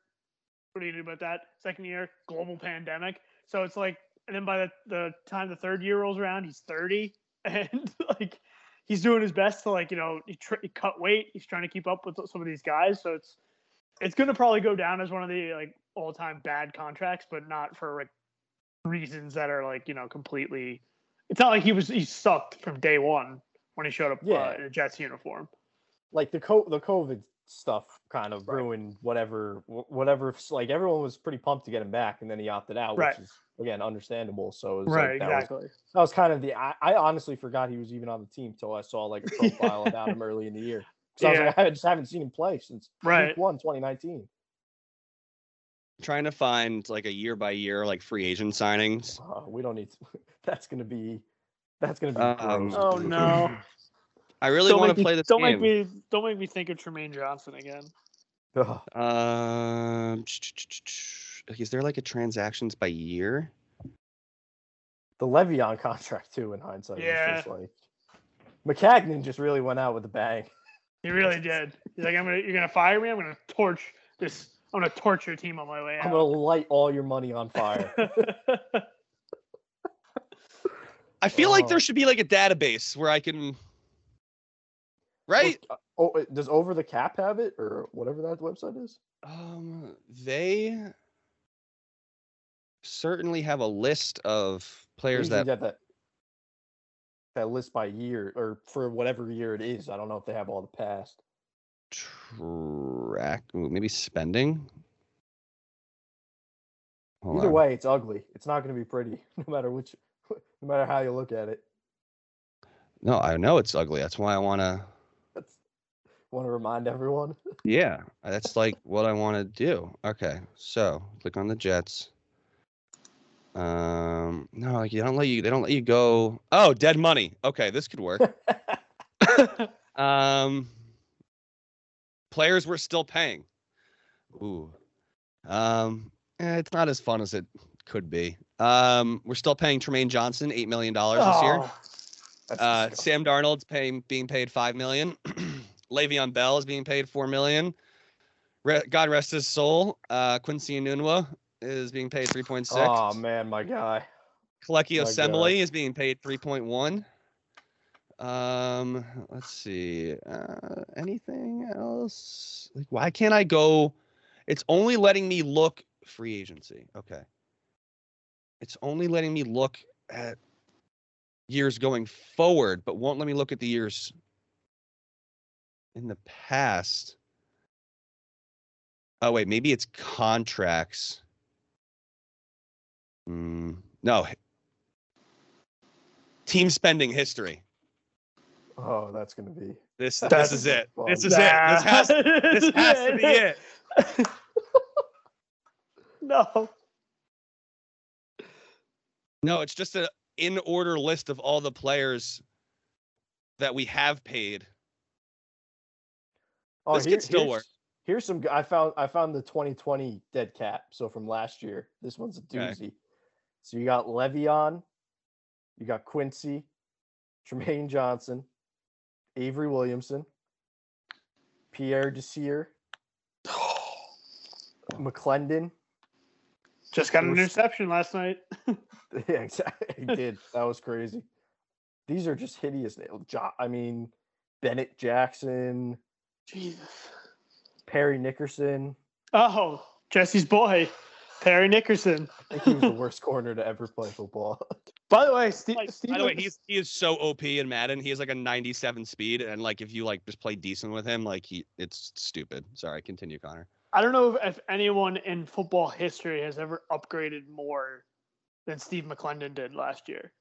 What do you do about that? Second year, global pandemic. So it's like, and then by the, the time the third year rolls around, he's 30 *laughs* and like he's doing his best to like, you know, he, tr- he cut weight. He's trying to keep up with some of these guys. So it's, it's going to probably go down as one of the like all time bad contracts, but not for like reasons that are like, you know, completely, it's not like he was, he sucked from day one when he showed up uh, in a Jets uniform. like the co- the COVID stuff kind of Right. ruined whatever whatever like everyone was pretty pumped to get him back and then he opted out Right. which is again understandable so was Right, like, that was, exactly. that was kind of the I, I honestly forgot he was even on the team till I saw like a profile about him early in the year so I was like I just haven't seen him play since Right. week one 2019 Trying to find like a year by year like free agent signings. Uh, we don't need to, *laughs* that's gonna be that's gonna be Um, gross. Oh no! I really don't want make to me, play this Don't game. make me. Don't make me think of Trumaine Johnson again. Ugh. Um, is there like a transactions by year? the Le'Veon contract too in hindsight Yeah. was just like Maccagnan just really went out with a bang He really did. He's like, I'm gonna. You're gonna fire me. I'm gonna torch this. I'm gonna torch your team on my way out. I'm gonna light all your money on fire *laughs* I feel like Oh. there should be like a database where I can. Right? Oh, uh, does Over the Cap have it or whatever that website is? Um, they. certainly have a list of players that that that list by year or for whatever year it is. I don't know if they have all the past. track ooh, maybe spending. Hold Either on. way, it's ugly. It's not going to be pretty, *laughs* no matter which, no matter how you look at it. No, I know it's ugly. That's why I want to. Want to remind everyone. *laughs* Yeah, that's like what I want to do. Okay, so click on the Jets. Um, no, like you don't let you. They don't let you go. *laughs* Oh, dead money. Okay, this could work. *laughs* Um, players we're still paying. Ooh. Um, eh, it's not as fun as it could be. Um, we're still paying Trumaine Johnson eight million dollars this year. Oh, Uh. Sam Darnold's paying being paid five million. *clears throat* Le'Veon Bell is being paid four million. Re- God rest his soul. Uh, Quincy Enunwa is being paid three point six. oh man, my guy. My Assembly is being paid 3.1. Um, let's see. Uh, anything else? Like, why can't I go? It's only letting me look free agency. Okay. It's only letting me look at years going forward, but won't let me look at the years in the past. Oh wait, maybe it's contracts. Hmm. no, team spending history. Oh, that's going to be. This *laughs* That's this is it. fun. This is it. This has *laughs* this has to be it. *laughs* No. No, it's just a in order list of all the players that we have paid. Oh, This could still work. Here's some. I found. I found the 2020 dead cap. So from last year, this one's a Okay. So you got Le'Veon, you got Quincy, *laughs* Trumaine Johnson, Avery Williamson, Pierre Desir, *sighs* McLendon. Just got an interception last night. *laughs* yeah, exactly. He did. That was crazy. These are just hideous. I mean, Bennett Jackson, Jesus. Parry Nickerson. Oh, Jesse's boy, Parry Nickerson. I think he was the worst corner to ever play football. *laughs* By the way, Steve. Like, Steve by the way, he's he is so OP in Madden. He has like a 97 speed, and like if you like just play decent with him, like he it's stupid. Sorry, continue, Conor. I don't know if, if anyone in football history has ever upgraded more than Steve McLendon did last year.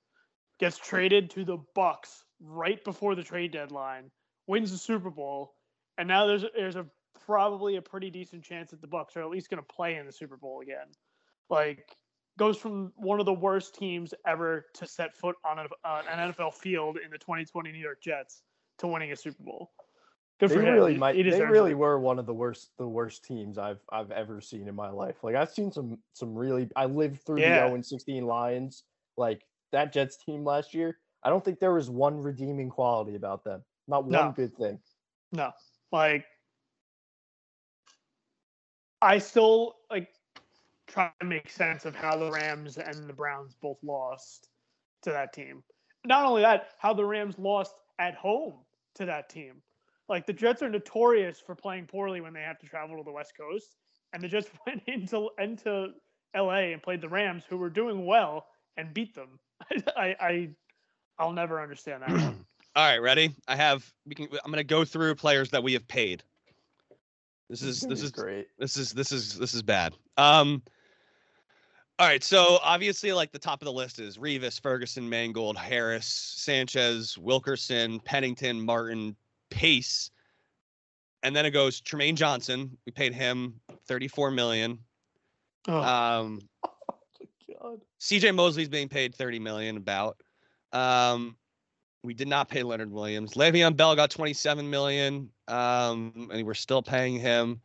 Gets traded to the Bucs right before the trade deadline, wins the Super Bowl, and now there's there's a probably a pretty decent chance that the Bucs are at least going to play in the Super Bowl again. Like goes from one of the worst teams ever to set foot on uh, an NFL field in the 2020 New York Jets to winning a Super Bowl. Good they really might. he They really it. were one of the worst, the worst teams I've I've ever seen in my life. Like I've seen some some really. I lived through Yeah. the 0 and 16 Lions. Like that Jets team last year. I don't think there was one redeeming quality about them. Not one No. good thing. No, like I still like try to make sense of how the Rams and the Browns both lost to that team. Not only that, how the Rams lost at home to that team. Like the Jets are notorious for playing poorly when they have to travel to the West Coast, and the Jets *laughs* went into into LA and played the Rams, who were doing well, and beat them. *laughs* I I I'll never understand that. *clears throat* All right, ready? I have. We can. I'm gonna go through players that we have paid. This is *laughs* this is great. this is this is this is bad. Um. All right, so obviously, like the top of the list is Revis, Ferguson, Mangold, Harris, Sanchez, Wilkerson, Pennington, Martin, Pace, and then it goes Trumaine Johnson. We paid him 34 million. Ugh. Um, God. CJ Mosley's being paid 30 million about. Um, we did not pay Leonard Williams. Le'Veon Bell got 27 million. Um, and we're still paying him.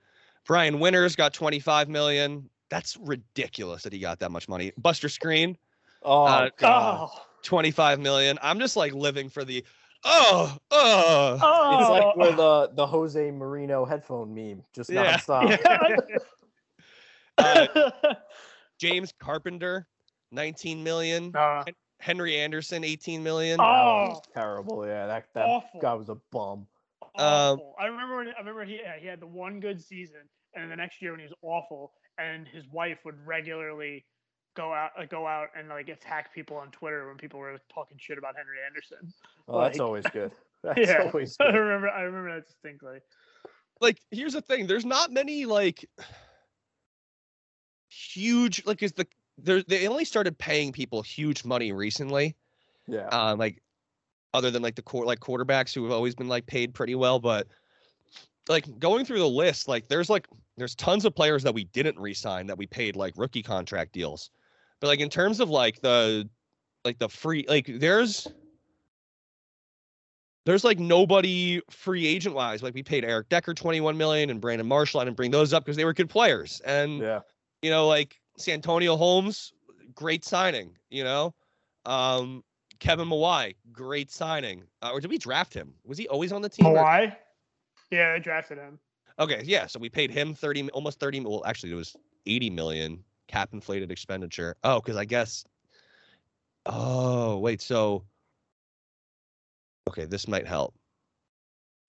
Brian Winters got 25 million. That's ridiculous that he got that much money. Buster Skrine, Oh Uh, God. oh, 25 million. I'm just like living for the oh, oh. oh, It's like where the the Jose Mourinho headphone meme, just Yeah. nonstop. *laughs* *laughs* Uh, *laughs* James Carpenter, 19 million. Uh, Henry Anderson, 18 million. Oh. terrible. Yeah, that that Awful. guy was a bum. Um. I remember when I remember he yeah, he had the one good season, and the next year when he was awful, and his wife would regularly go out like go out and like attack people on Twitter when people were talking shit about Henry Anderson. Oh, that's always good. *laughs* That's yeah, always *laughs* I remember I remember that distinctly. like here's the thing there's not many like huge like is the there they only started paying people huge money recently Yeah. uh like other than like the core like quarterbacks who have always been like paid pretty well but like going through the list like there's like there's tons of players that we didn't re-sign that we paid like rookie contract deals but like in terms of like the like the free like there's there's like nobody free agent wise. Like we paid Eric Decker 21 million and Brandon Marshall. I didn't bring those up because they were good players. And yeah. you know, like Santonio Holmes, great signing. You know, um, Kevin Mawae, great signing. Uh, or did we draft him? Was he always on the team? or- Mawae? Yeah, they drafted him. Okay, yeah. So we paid him 30, almost 30. Well, actually, it was 80 million cap inflated expenditure. Oh, because I guess. Oh, wait. So. Okay, this might help.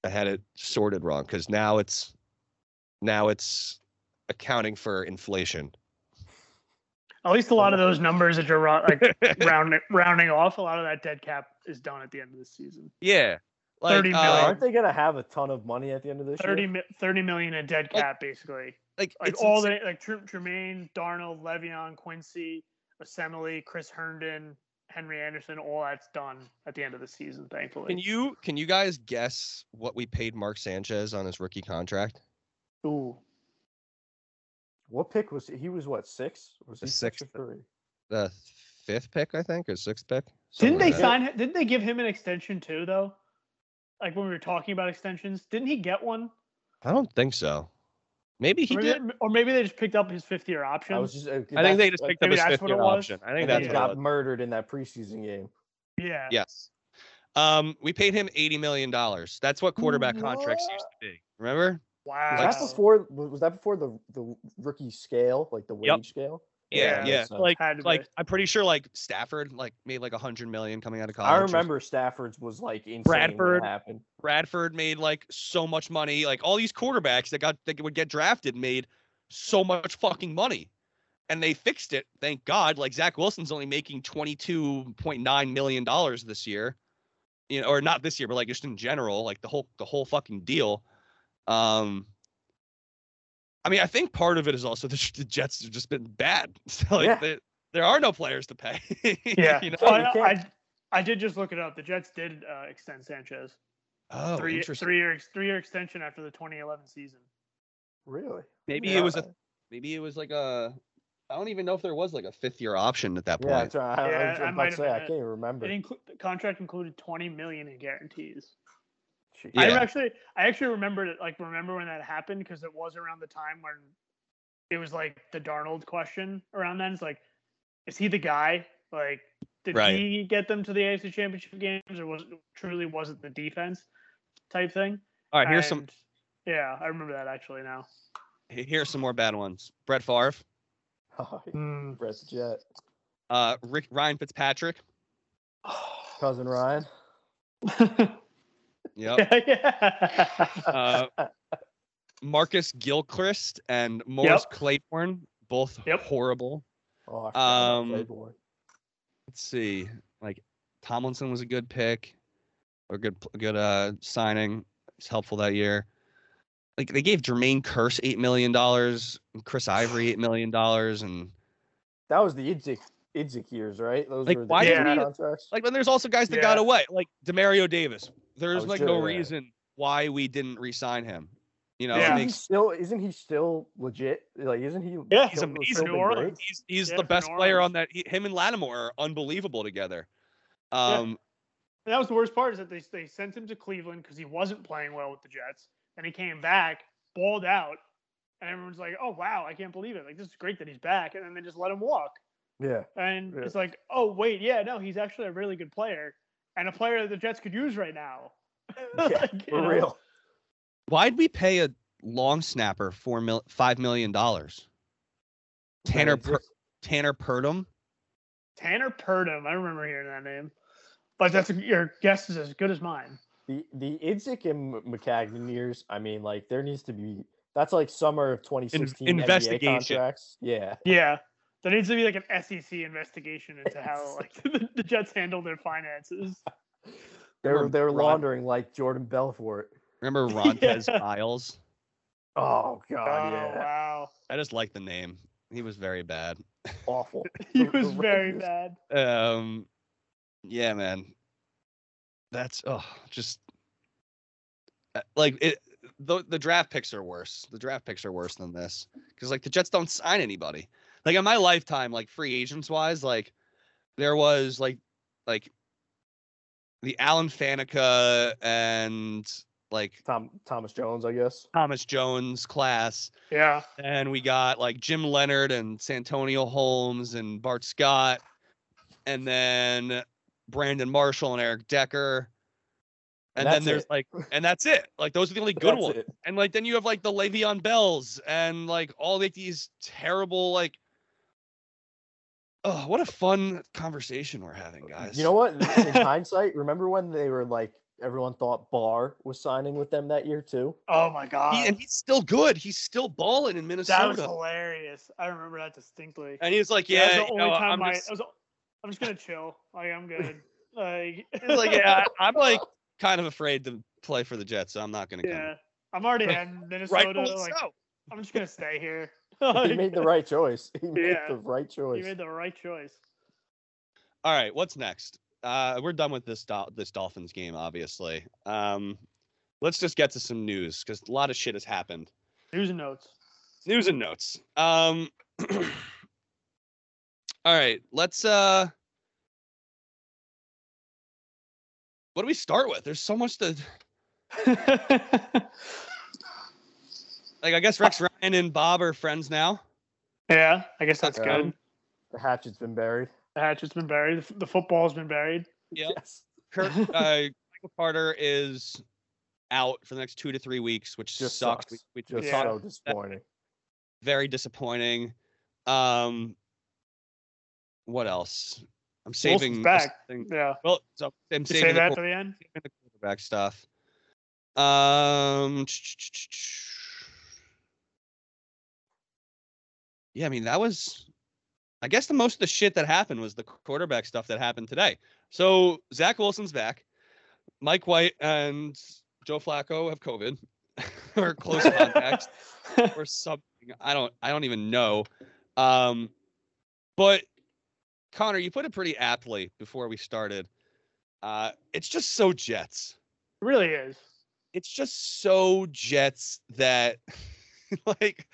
I had it sorted wrong because now it's now it's accounting for inflation. At least a lot of those *laughs* numbers that you're ro- like *laughs* rounding rounding off, a lot of that dead cap is done at the end of the season. Yeah. Like, 30 uh. Aren't they gonna have a ton of money at the end of this 30, year? 30 million in dead Like, cap, basically. like, Like all insane. the like Tr- Trumaine, Darnold, Le'Veon, Quincy, Assembly, Chris Herndon, Henry Anderson, all that's done at the end of the season, thankfully. Can you can you guys guess what we paid Mark Sanchez on his rookie contract? Ooh. What pick was he? He was what six? Was The he six or three? The fifth pick, I think, or sixth pick. Didn't they in there. sign him? Didn't they give him an extension too, though? Like when we were talking about extensions, didn't he get one? I don't think so. Maybe he or, did. maybe, or maybe they just picked up his fifth year option. I was just. uh, I think they that's- just like, picked up his fifth year option. I think then that's he what got murdered in that preseason game. yeah. Yes. Um, we paid him eighty million dollars. That's what quarterback contracts used to be. Remember? Wow. Was that before? Was that before the the rookie scale, like the wage Yep. scale? Yeah, Yeah, yeah. so- Like, like. I'm pretty sure like Stafford like made like a hundred million coming out of college. I remember Stafford's was like insane. Bradford. When happened. Bradford made like so much money. Like all these quarterbacks that got that would get drafted made so much fucking money. And they fixed it, thank God. Like Zach Wilson's only making twenty two point nine million dollars this year. You know, or not this year, but like just in general, like the whole the whole fucking deal. Um I mean, I think part of it is also *laughs* the, the Jets have just been bad. *laughs* So like Yeah. they, there are no players to pay. *laughs* Yeah. you know? Well, I, I, I did just look it up. The Jets did uh, extend Sanchez. Oh, three interesting. three year three year extension after the 2011 season. Really? Maybe Yeah. it was a maybe it was like a I don't even know if there was like a fifth year option at that Yeah, point. that's right. I, Yeah, I was I might say I can't even remember. It inclu- the contract included 20 million in guarantees. Jeez. I actually I actually remembered it like remember when that happened because it was around the time when it was like the Darnold question around then. It's like, is he the guy? Like, did Right. he get them to the AFC Championship games, or was it truly was it the defense type thing? All right, here's some Yeah, I remember that actually now. here's some more bad ones. Brett Favre, Oh, *laughs* Hmm. Brett the Jet, uh, Rick Ryan Fitzpatrick. cousin Ryan. *laughs* Yep. *laughs* yeah. Uh, Marcus Gilchrist and Morris Claiborne, both Yep. horrible. Oh, I forgot about Um, Playboy. Let's see. Like Tomlinson was a good pick, or good good uh signing. It's helpful that year. Like they gave Jermaine Kearse eight million dollars, Chris Ivory eight million dollars, and That was the Idzik Idzik years, right? Those Like, were the why did big we- contracts. like then there's also guys that got away, like Demario Davis. There's like sure, no yeah. reason why we didn't re-sign him. You know, Yeah. it Isn't he still isn't he still legit? Like, isn't he? Yeah. he's amazing. still New been Orleans. great? he's he's Yeah, the best player on that. He, him and Lattimore are unbelievable together. Um, And that was the worst part is that they they sent him to Cleveland because he wasn't playing well with the Jets. and he came back, balled out, and everyone's like, "Oh wow, I can't believe it! Like this is great that he's back." And then they just let him walk. Yeah. And Yeah. it's like, "Oh wait, yeah, no, he's actually a really good player and a player that the Jets could use right now." *laughs* Yeah, Like, you for know? real. why'd we pay a long snapper four mil five million dollars? Tanner Idzik. per, Tanner Purdum. Tanner Purdum. I remember hearing that name, but that's your guess is as good as mine. The the Idzik and M- Maccagnan years. I mean, like there needs to be. That's like summer of 2016 NBA investigation. contracts. Yeah. Yeah, There needs to be like an SEC investigation into how *laughs* like the, *laughs* the Jets handle their finances. They're Remember they're Ron- laundering like Jordan Belfort. Remember *laughs* Rontez Yeah. Miles? Oh god, oh yeah, wow, I just like the name. He was very bad. awful. he The- the was very bad. Um, yeah, man. That's oh, just uh, like it. The the draft picks are worse. The draft picks are worse than this because like the Jets don't sign anybody. Like in my lifetime, like free agents wise, like there was like like the Alan Faneca and like Tom Thomas Jones, I guess. Thomas Jones class. Yeah, And we got like Jim Leonhard and Santonio Holmes and Bart Scott. And then Brandon Marshall and Eric Decker. And, And then there's it. like, and that's it. Like those are the only good ones. it. And like then you have like the Le'Veon Bells and like all like these terrible like. Oh, what a fun conversation we're having, uh, guys. You know what? In *laughs* hindsight, remember when they were like everyone thought Barr was signing with them that year too? Oh my god, He, and he's still good. He's still balling in Minnesota. that was hilarious. I remember that distinctly. and he's like, That yeah, the you only know, time I'm I, just- I was, I'm just gonna chill. Like I'm good. *laughs* Like, He's like, yeah, I- *laughs* I'm like kind of afraid to play for the Jets, so I'm not gonna come. yeah. I'm already in Minnesota. Rightfully like, so. I'm just gonna stay here. He *laughs* made the right choice. He made Yeah. the right you choice. made the right choice. All right, what's next? Uh, we're done with this Dol- this Dolphins game, obviously. Um, let's just get to some news because a lot of shit has happened. News and notes. News and notes. Um, *clears throat* all right, let's. Uh, what do we start with? There's so much to *laughs* like. I guess Rex Ryan and Bob are friends now. yeah, I guess that's Yeah. good. The hatchet's been buried. The hatchet's been buried. The, the football's been buried. Yep. Yes. Kurt, *laughs* uh, Michael Carter is out for the next two to three weeks, which Just sucks. sucks. We, we, Just Yeah. so disappointing. very disappointing. Um, what else? I'm saving back. something- Yeah. Well, so I'm You saving say the, that quar- to the end. the quarterback stuff. Um, yeah, I mean that was, I guess the most of the shit that happened was the quarterback stuff that happened today. So Zach Wilson's back, Mike White and Joe Flacco have COVID *laughs* or close contacts *laughs* or something. I don't I don't even know. Um but Conor, you put it pretty aptly before we started. Uh it's just so Jets. It really is. It's just so Jets that *laughs* like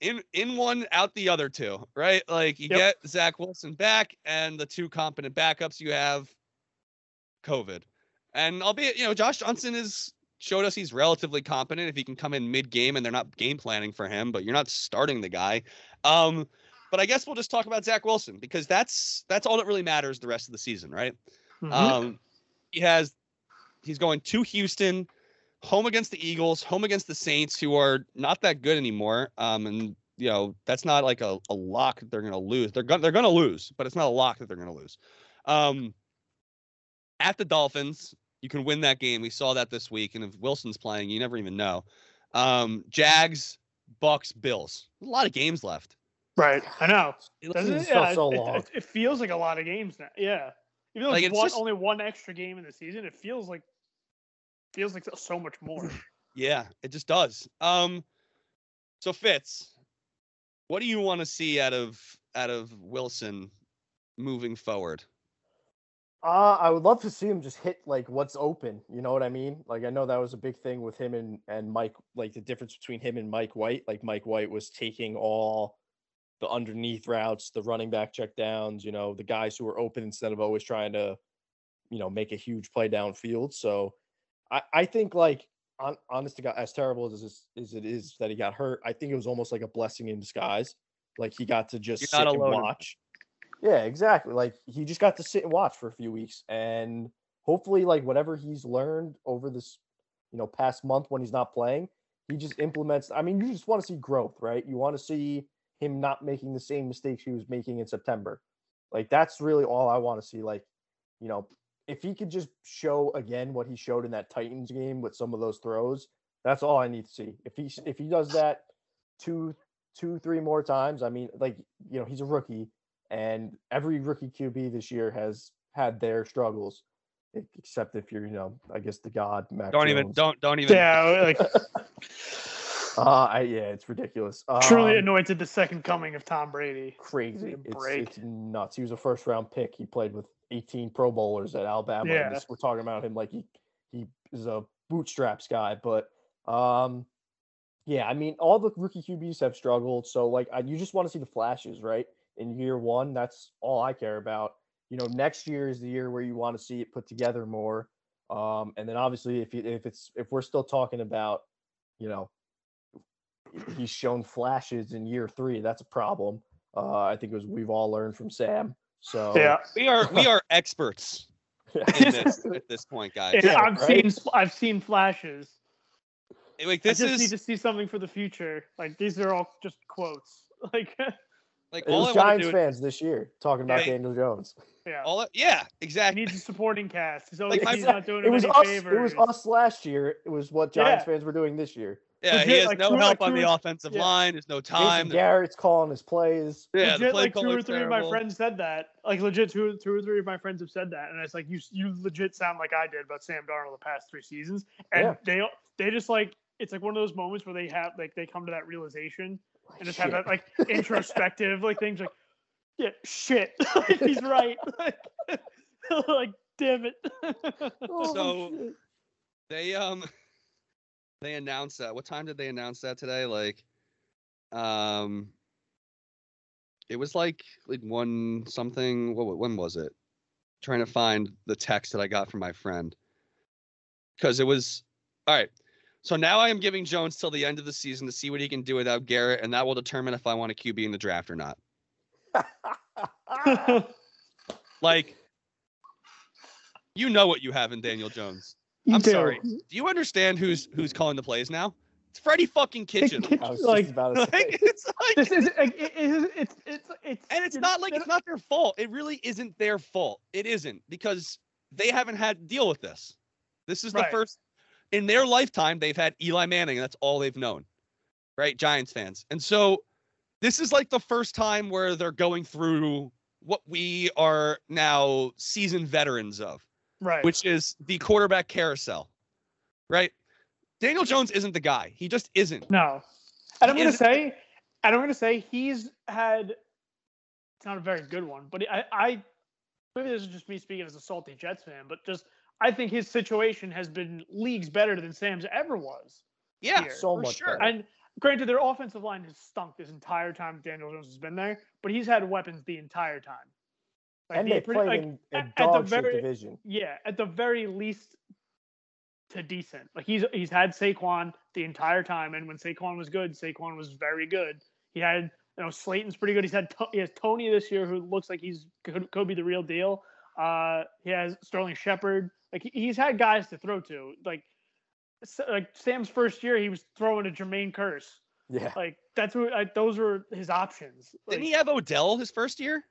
in in one out the other two, right? Like you Yep. get Zach Wilson back and the two competent backups you have COVID. And albeit, you know, Josh Johnson is showed us he's relatively competent if he can come in mid game and they're not game planning for him, but you're not starting the guy. Um, but I guess we'll just talk about Zach Wilson because that's that's all that really matters the rest of the season, right? Mhm. Um, he has he's going to Houston, home against the Eagles, home against the Saints, who are not that good anymore. Um, and you know that's not like a, a lock that they're gonna lose. They're gonna they're gonna lose, but it's not a lock that they're gonna lose. Um, at the Dolphins, you can win that game. We saw that this week, and if Wilson's playing, you never even know. Um, Jags, Bucs, Bills. A lot of games left. right. I know. It- Doesn't Season's it? Yeah, so it, it- long. it- it feels like a lot of games now. Yeah. Even though Like, it's, it's one, just- only one extra game in the season, it feels like feels like so much more. *laughs* Yeah, it just does. Um, so Fitz, what do you want to see out of out of Wilson moving forward? Uh, I would love to see him just hit like what's open. You know what I mean? Like I know that was a big thing with him and and Mike. Like the difference between him and Mike White. Like Mike White was taking all the underneath routes, the running back check downs. You know, the guys who were open instead of always trying to, you know, make a huge play downfield. So, I I think like on, honest to God, as terrible as this, as it is that he got hurt, I think it was almost like a blessing in disguise. Like he got to just sit and alone in that. watch. Yeah, exactly. Like he just got to sit and watch for a few weeks, and hopefully, like whatever he's learned over this, you know, past month when he's not playing, he just implements. I mean, you just want to see growth, right? You want to see him not making the same mistakes he was making in September. Like that's really all I want to see. Like, you know, if he could just show again what he showed in that Titans game with some of those throws, that's all I need to see. If he if he does that two two, three more times. I mean, like you know, he's a rookie, and every rookie QB this year has had their struggles, except if you're, you know, I guess the god. Mac Don't even don't don't even. Yeah, like *laughs* Uh, I, yeah, it's ridiculous. truly Um, anointed the second coming of Tom Brady. crazy. a It's, break. it's nuts. He was a first round pick. He played with 18 Pro Bowlers at Alabama. Yeah. this- we're talking about him like he he is a bootstraps guy. But um, yeah, I mean, all the rookie QBs have struggled. So like, I, you just want to see the flashes, right? In year one, that's all I care about. You know, next year is the year where you want to see it put together more. Um, and then obviously, if you, if it's if we're still talking about, you know, he's shown flashes in year three, that's a problem. Uh, I think it was we've all learned from Sam. So Yeah, *laughs* We are we are experts in this *laughs* at this point, guys. Yeah, I've right? seen I've seen flashes. Like this I just is need to see something for the future. Like these are all just quotes. *laughs* Like like it all was want Giants to do. fans this year talking about Yeah. Daniel Jones. yeah, All I- yeah, he exactly. needs a supporting cast. So Like, my- he's not doing It him was any us. favors. It was us last year. It was what Giants Yeah. fans were doing this year. Yeah, he has like, no help like, on the offensive yeah. line. There's no Jason time. Garrett's calling his plays. Yeah, the legit, play like two or caller's three of my friends said that. Like legit, two, two or three of my friends have said that, and it's like you, you legit sound like I did about Sam Darnold the past three seasons, and Yeah. they, they just like it's like one of those moments where they have like they come to that realization and just have that like introspective like things like, yeah, shit, *laughs* like, he's right, *laughs* like, *laughs* like damn it. Oh, So- shit. They um they announced that. What time did they announce that today? Like um it was like like one something what when was it? Trying to find the text that I got from my friend. Cuz it was all right. So now I am giving Jones till the end of the season to see what he can do without Garrett and that will determine if I want a QB in the draft or not. *laughs* Like you know what you have in Daniel Jones. You I'm do. sorry. Do you understand who's who's calling the plays now? It's Freddie fucking *laughs* Kitchen. I was like just about to like, *laughs* it's like, this is like, it, it, it's it's it's and it's you're- not like it's not their fault. It really isn't their fault. It isn't because they haven't had to deal with this. This is the Right. first in their lifetime they've had Eli Manning, and that's all they've known. Right, Giants fans. And so this is like the first time where they're going through what we are now seasoned veterans of. Right. which is the quarterback carousel, right? Daniel Jones isn't the guy. He just isn't. No. And I'm gonna say, and I'm gonna say he's had. It's not a very good one, but I, I maybe this is just me speaking as a salty Jets fan, but just I think his situation has been leagues better than Sam's ever was. Yeah, Here. So for much sure. better. And granted, their offensive line has stunk this entire time Daniel Jones has been there, but he's had weapons the entire time. Like, and he they pretty- played like, in at- a at the dog shit very- division. yeah, at the very least to decent. Like he's he's had Saquon the entire time, and when Saquon was good, Saquon was very good. He had you know Slayton's pretty good. He's had he has Toney this year, who looks like he's could, could be the real deal. Uh, he has Sterling Shepard. Like he- he's had guys to throw to. Like like Sam's first year, he was throwing to Jermaine Kearse. Yeah, Like that's what like, those were his options. Like, Didn't he have Odell his first year?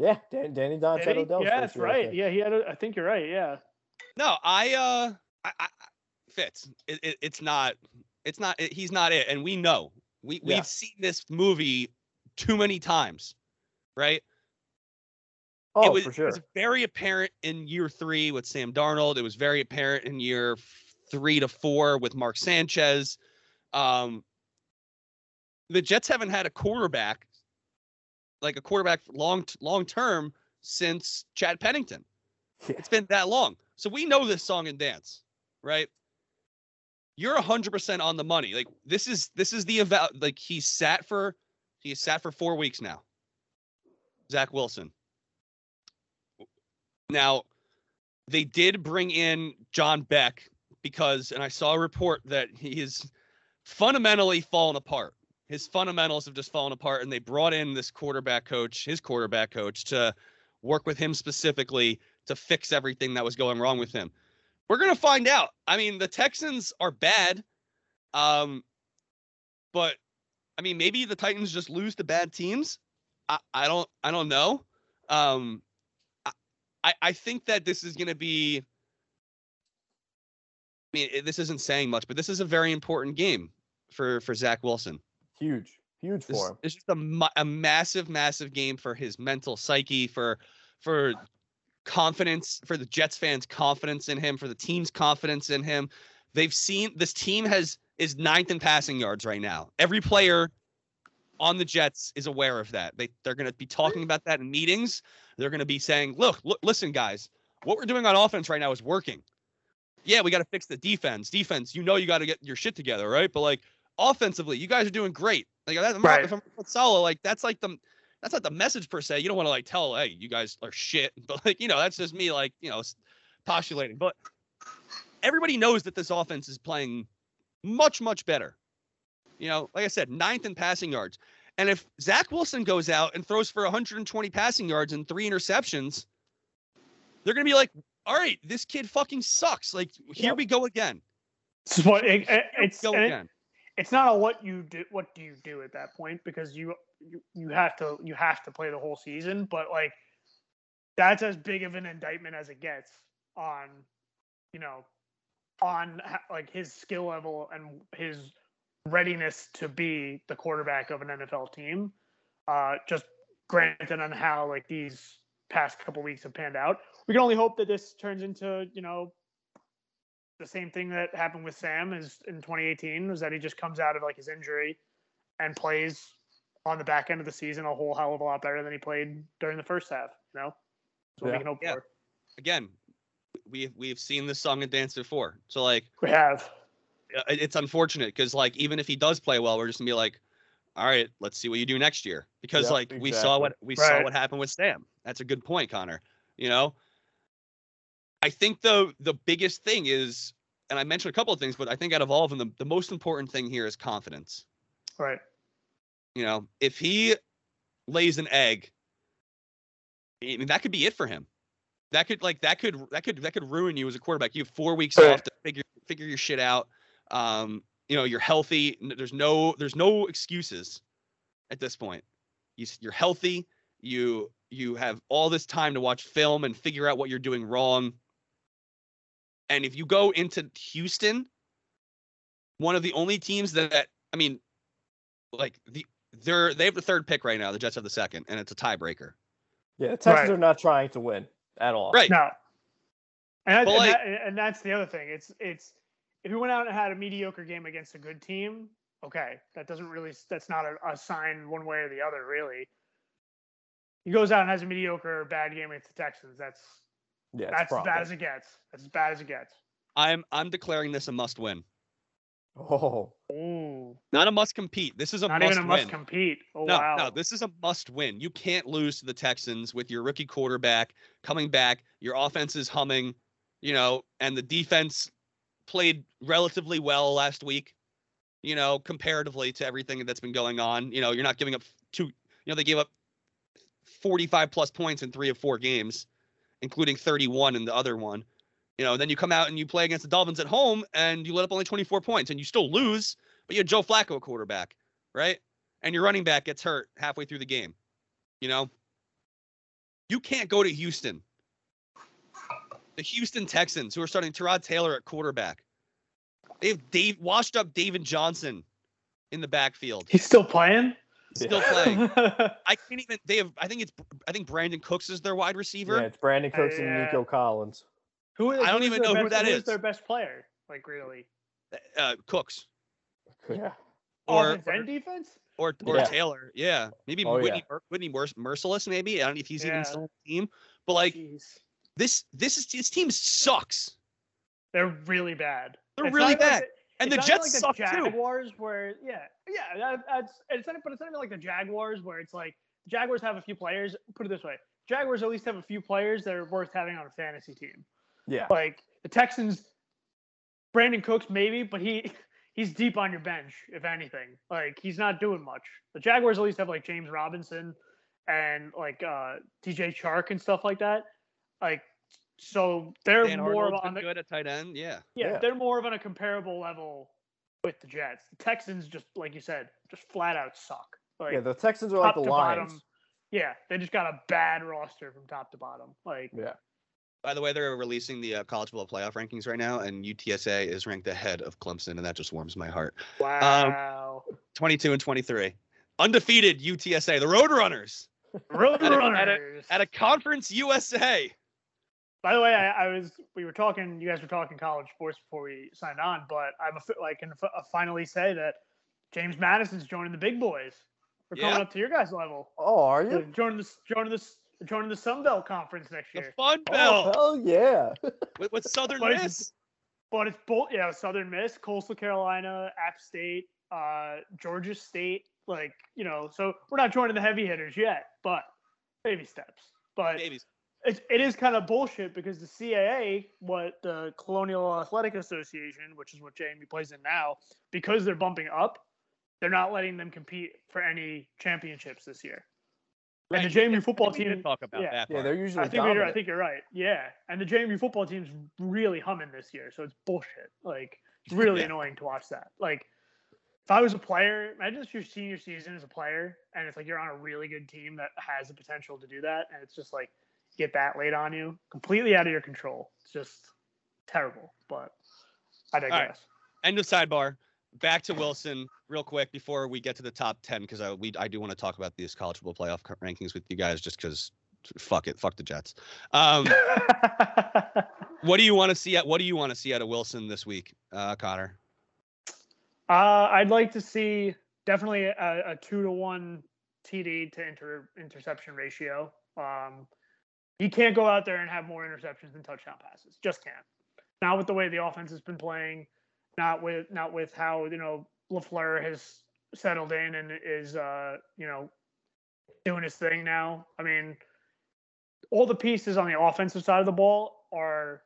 Yeah. Dan, Danny Dimes did had he? Odell's Yeah, that's year, right. think. Yeah, he had. A, I think you're right. Yeah. No, I uh, I, I Fitz. It, it, it's not. It's not. It, he's not it, and we know. We Yeah. we've seen this movie too many times, right? Oh, it was, for it was very apparent in year three with Sam Darnold. It was very apparent in year three to four with Mark Sanchez. Um, the Jets haven't had a quarterback, like a quarterback long long term since Chad Pennington. Yeah. It's been that long, so we know this song and dance, right? You're hundred percent on the money. Like this is this is the eval. Like he sat for he's sat for four weeks now. Zach Wilson. Now, they did bring in John Beck because, and I saw a report that he is fundamentally fallen apart. His fundamentals have just fallen apart, and they brought in this quarterback coach, his quarterback coach, to work with him specifically to fix everything that was going wrong with him. We're gonna find out. I mean, the Texans are bad, um, but I mean, maybe the Titans just lose to bad teams. I, I don't, I don't know. Um, I, I think that this is going to be. I mean, this isn't saying much, but this is a very important game for for Zach Wilson. Huge. Huge for him. it's just a, a massive, massive game for his mental psyche, for for confidence, for the Jets fans' confidence in him, for the team's confidence in him. They've seen this team has is ninth in passing yards right now. Every player on the Jets is aware of that. They they're going to be talking about that in meetings. They're going to be saying, "Look, look, listen, guys, what we're doing on offense right now is working. Yeah, we got to fix the defense. Defense, you know, you got to get your shit together, right? But like offensively, you guys are doing great. Like that, Right. if I'm Salah, like that's like the that's not the message per se. You don't want to like tell, hey, you guys are shit. *laughs* But like, you know, that's just me like, you know, postulating. But everybody knows that this offense is playing much, much better. You know, like I said, ninth in passing yards. And if Zach Wilson goes out and throws for 120 passing yards and three interceptions, they're gonna be like, all right, this kid fucking sucks. Like, here Yep. we go again. This is what it, it- it's go and it- again. It's not a what you do what do you do at that point because you you, you have to you have to play the whole season but like that's as big of an indictment as it gets on you know on like his skill level and his readiness to be the quarterback of an NFL team. Uh just granted on how like these past couple weeks have panned out. We can only hope that this turns into you know the same thing that happened with Sam is in 2018 was that he just comes out of like his injury and plays on the back end of the season a whole hell of a lot better than he played during the first half. You know, so Yeah. we can hope Yeah. for. Again, we've we've seen this song and dance before. So like We have. uh, it's unfortunate because like even if he does play well, we're just gonna be like, all right, let's see what you do next year. Because Yep, like we saw what we saw what happened with Sam. That's a good point, Conor. You know, I think the the biggest thing is, and I mentioned a couple of things, but I think out of all of them, the, the most important thing here is confidence. Right. You know, if he lays an egg, I mean that could be it for him. That could like that could that could that could ruin you as a quarterback. You have four weeks Right. off to figure figure your shit out. Um, you know, you're healthy. There's no there's no excuses at this point. You you're healthy. You you have all this time to watch film and figure out what you're doing wrong. And if you go into Houston, one of the only teams that I mean, like the they're they have the third pick right now. The Jets have the second, and it's a tiebreaker. Yeah, the Texans Right. are not trying to win at all. Right. No. And, that- and, like- that- and that's the other thing. It's it's if he went out and had a mediocre game against a good team, okay, that doesn't really that's not a, a sign one way or the other, really. He goes out and has a mediocre bad game against the Texans. That's Yeah, that's as bad as it gets. That's as bad as it gets. I'm I'm declaring this a must win, Oh, Ooh. not a must compete. This is a must- Not must even a must win. compete. Oh no, wow. no, this is a must win. You can't lose to the Texans with your rookie quarterback coming back. Your offense is humming, you know, and the defense played relatively well last week, you know, comparatively to everything that's been going on. You know, you're not giving up two, you know, they gave up 45 plus points in three of four games, including 31 in the other one. You know, then you come out and you play against the Dolphins at home and you let up only 24 points and you still lose, but you had Joe Flacco at quarterback, right? And your running back gets hurt halfway through the game. You know, you can't go to Houston. The Houston Texans, who are starting Tyrod Taylor at quarterback, they have Dave washed up David Johnson in the backfield. He's still playing. Still yeah. playing. *laughs* I can't even. They have. I think it's. I think Brandin Cooks is their wide receiver. Yeah, it's Brandin Cooks and Nico Collins. Who is, I don't even their know who best- that who's is. their best player? Like really? Uh, Cooks Yeah. or Offense and defense? or or Yeah. Taylor. Yeah, maybe Oh, yeah. Whitney Mer- Whitney Mer- Mercilus. Maybe I don't know if he's Yeah. even still on the team. But like Jeez. this, this is this team sucks. They're really bad. They're It's really bad. like And it's the Jets like suck the too. Jaguars, where yeah, yeah, that, that's it's not, but it's not even like the Jaguars, where it's like Jaguars have a few players. Put it this way: Jaguars at least have a few players that are worth having on a fantasy team. Yeah. Like the Texans, Brandin Cooks maybe, but he *laughs* he's deep on your bench if anything. Like he's not doing much. The Jaguars at least have like James Robinson and like uh DJ Chark and stuff like that. Like so they're Dan more Arnold's on the good at tight end. Yeah. yeah, Yeah. they're more of on a comparable level with the Jets. The Texans just like you said, just flat out suck. Like yeah, the Texans are like the to Lions. bottom. Yeah, they just got a bad roster from top to bottom. Like Yeah. By the way, they're releasing the uh, college football playoff rankings right now, and UTSA is ranked ahead of Clemson, and that just warms my heart. wow. 22 and 23. undefeated UTSA, the Roadrunners, Road At at at a conference USA. By the way, I, I was we were talking. You guys were talking college sports before we signed on, but I'm a, fi- I can fi- uh, finally say that James Madison's joining the big boys. We're coming Yeah? up to your guys' level. Oh, are They're joining the joining the joining the Sun Belt Conference next The year. Fun Oh, Belt hell yeah. *laughs* with, with Southern But it's- Miss. But it's both, yeah, Southern Miss, Coastal Carolina, App State, uh, Georgia State. Like, you know, so we're not joining the heavy hitters yet, but baby steps. But Babies. It's, it is kind of bullshit because the CAA, what the Colonial Athletic Association, which is what Jamie plays in now, because they're bumping up, they're not letting them compete for any championships this year. And the Right. JMU football We did team, talk about yeah. that. Yeah, they're usually I think you're, I think you're right. Yeah, and the JMU football team's really humming this year, so it's bullshit. Like it's really Yeah. annoying to watch that. Like if I was a player, imagine it's your senior season as a player, and it's like you're on a really good team that has the potential to do that, and it's just like get that laid on you, completely out of your control. It's just terrible. But I digress. End of sidebar. Back to Wilson, real quick before we get to the top ten, because I we I do want to talk about these college football playoff rankings with you guys, just because fuck it, fuck the Jets. Um, *laughs* what do you want to see? At, what do you want to see out of Wilson this week, uh, Conor? Uh, I'd like to see definitely a, a two to one TD to inter, interception ratio. Um, he can't go out there and have more interceptions than touchdown passes. Just can't. Not with the way the offense has been playing. Not with not with how you know LaFleur has settled in and is uh, you know doing his thing now. I mean, all the pieces on the offensive side of the ball are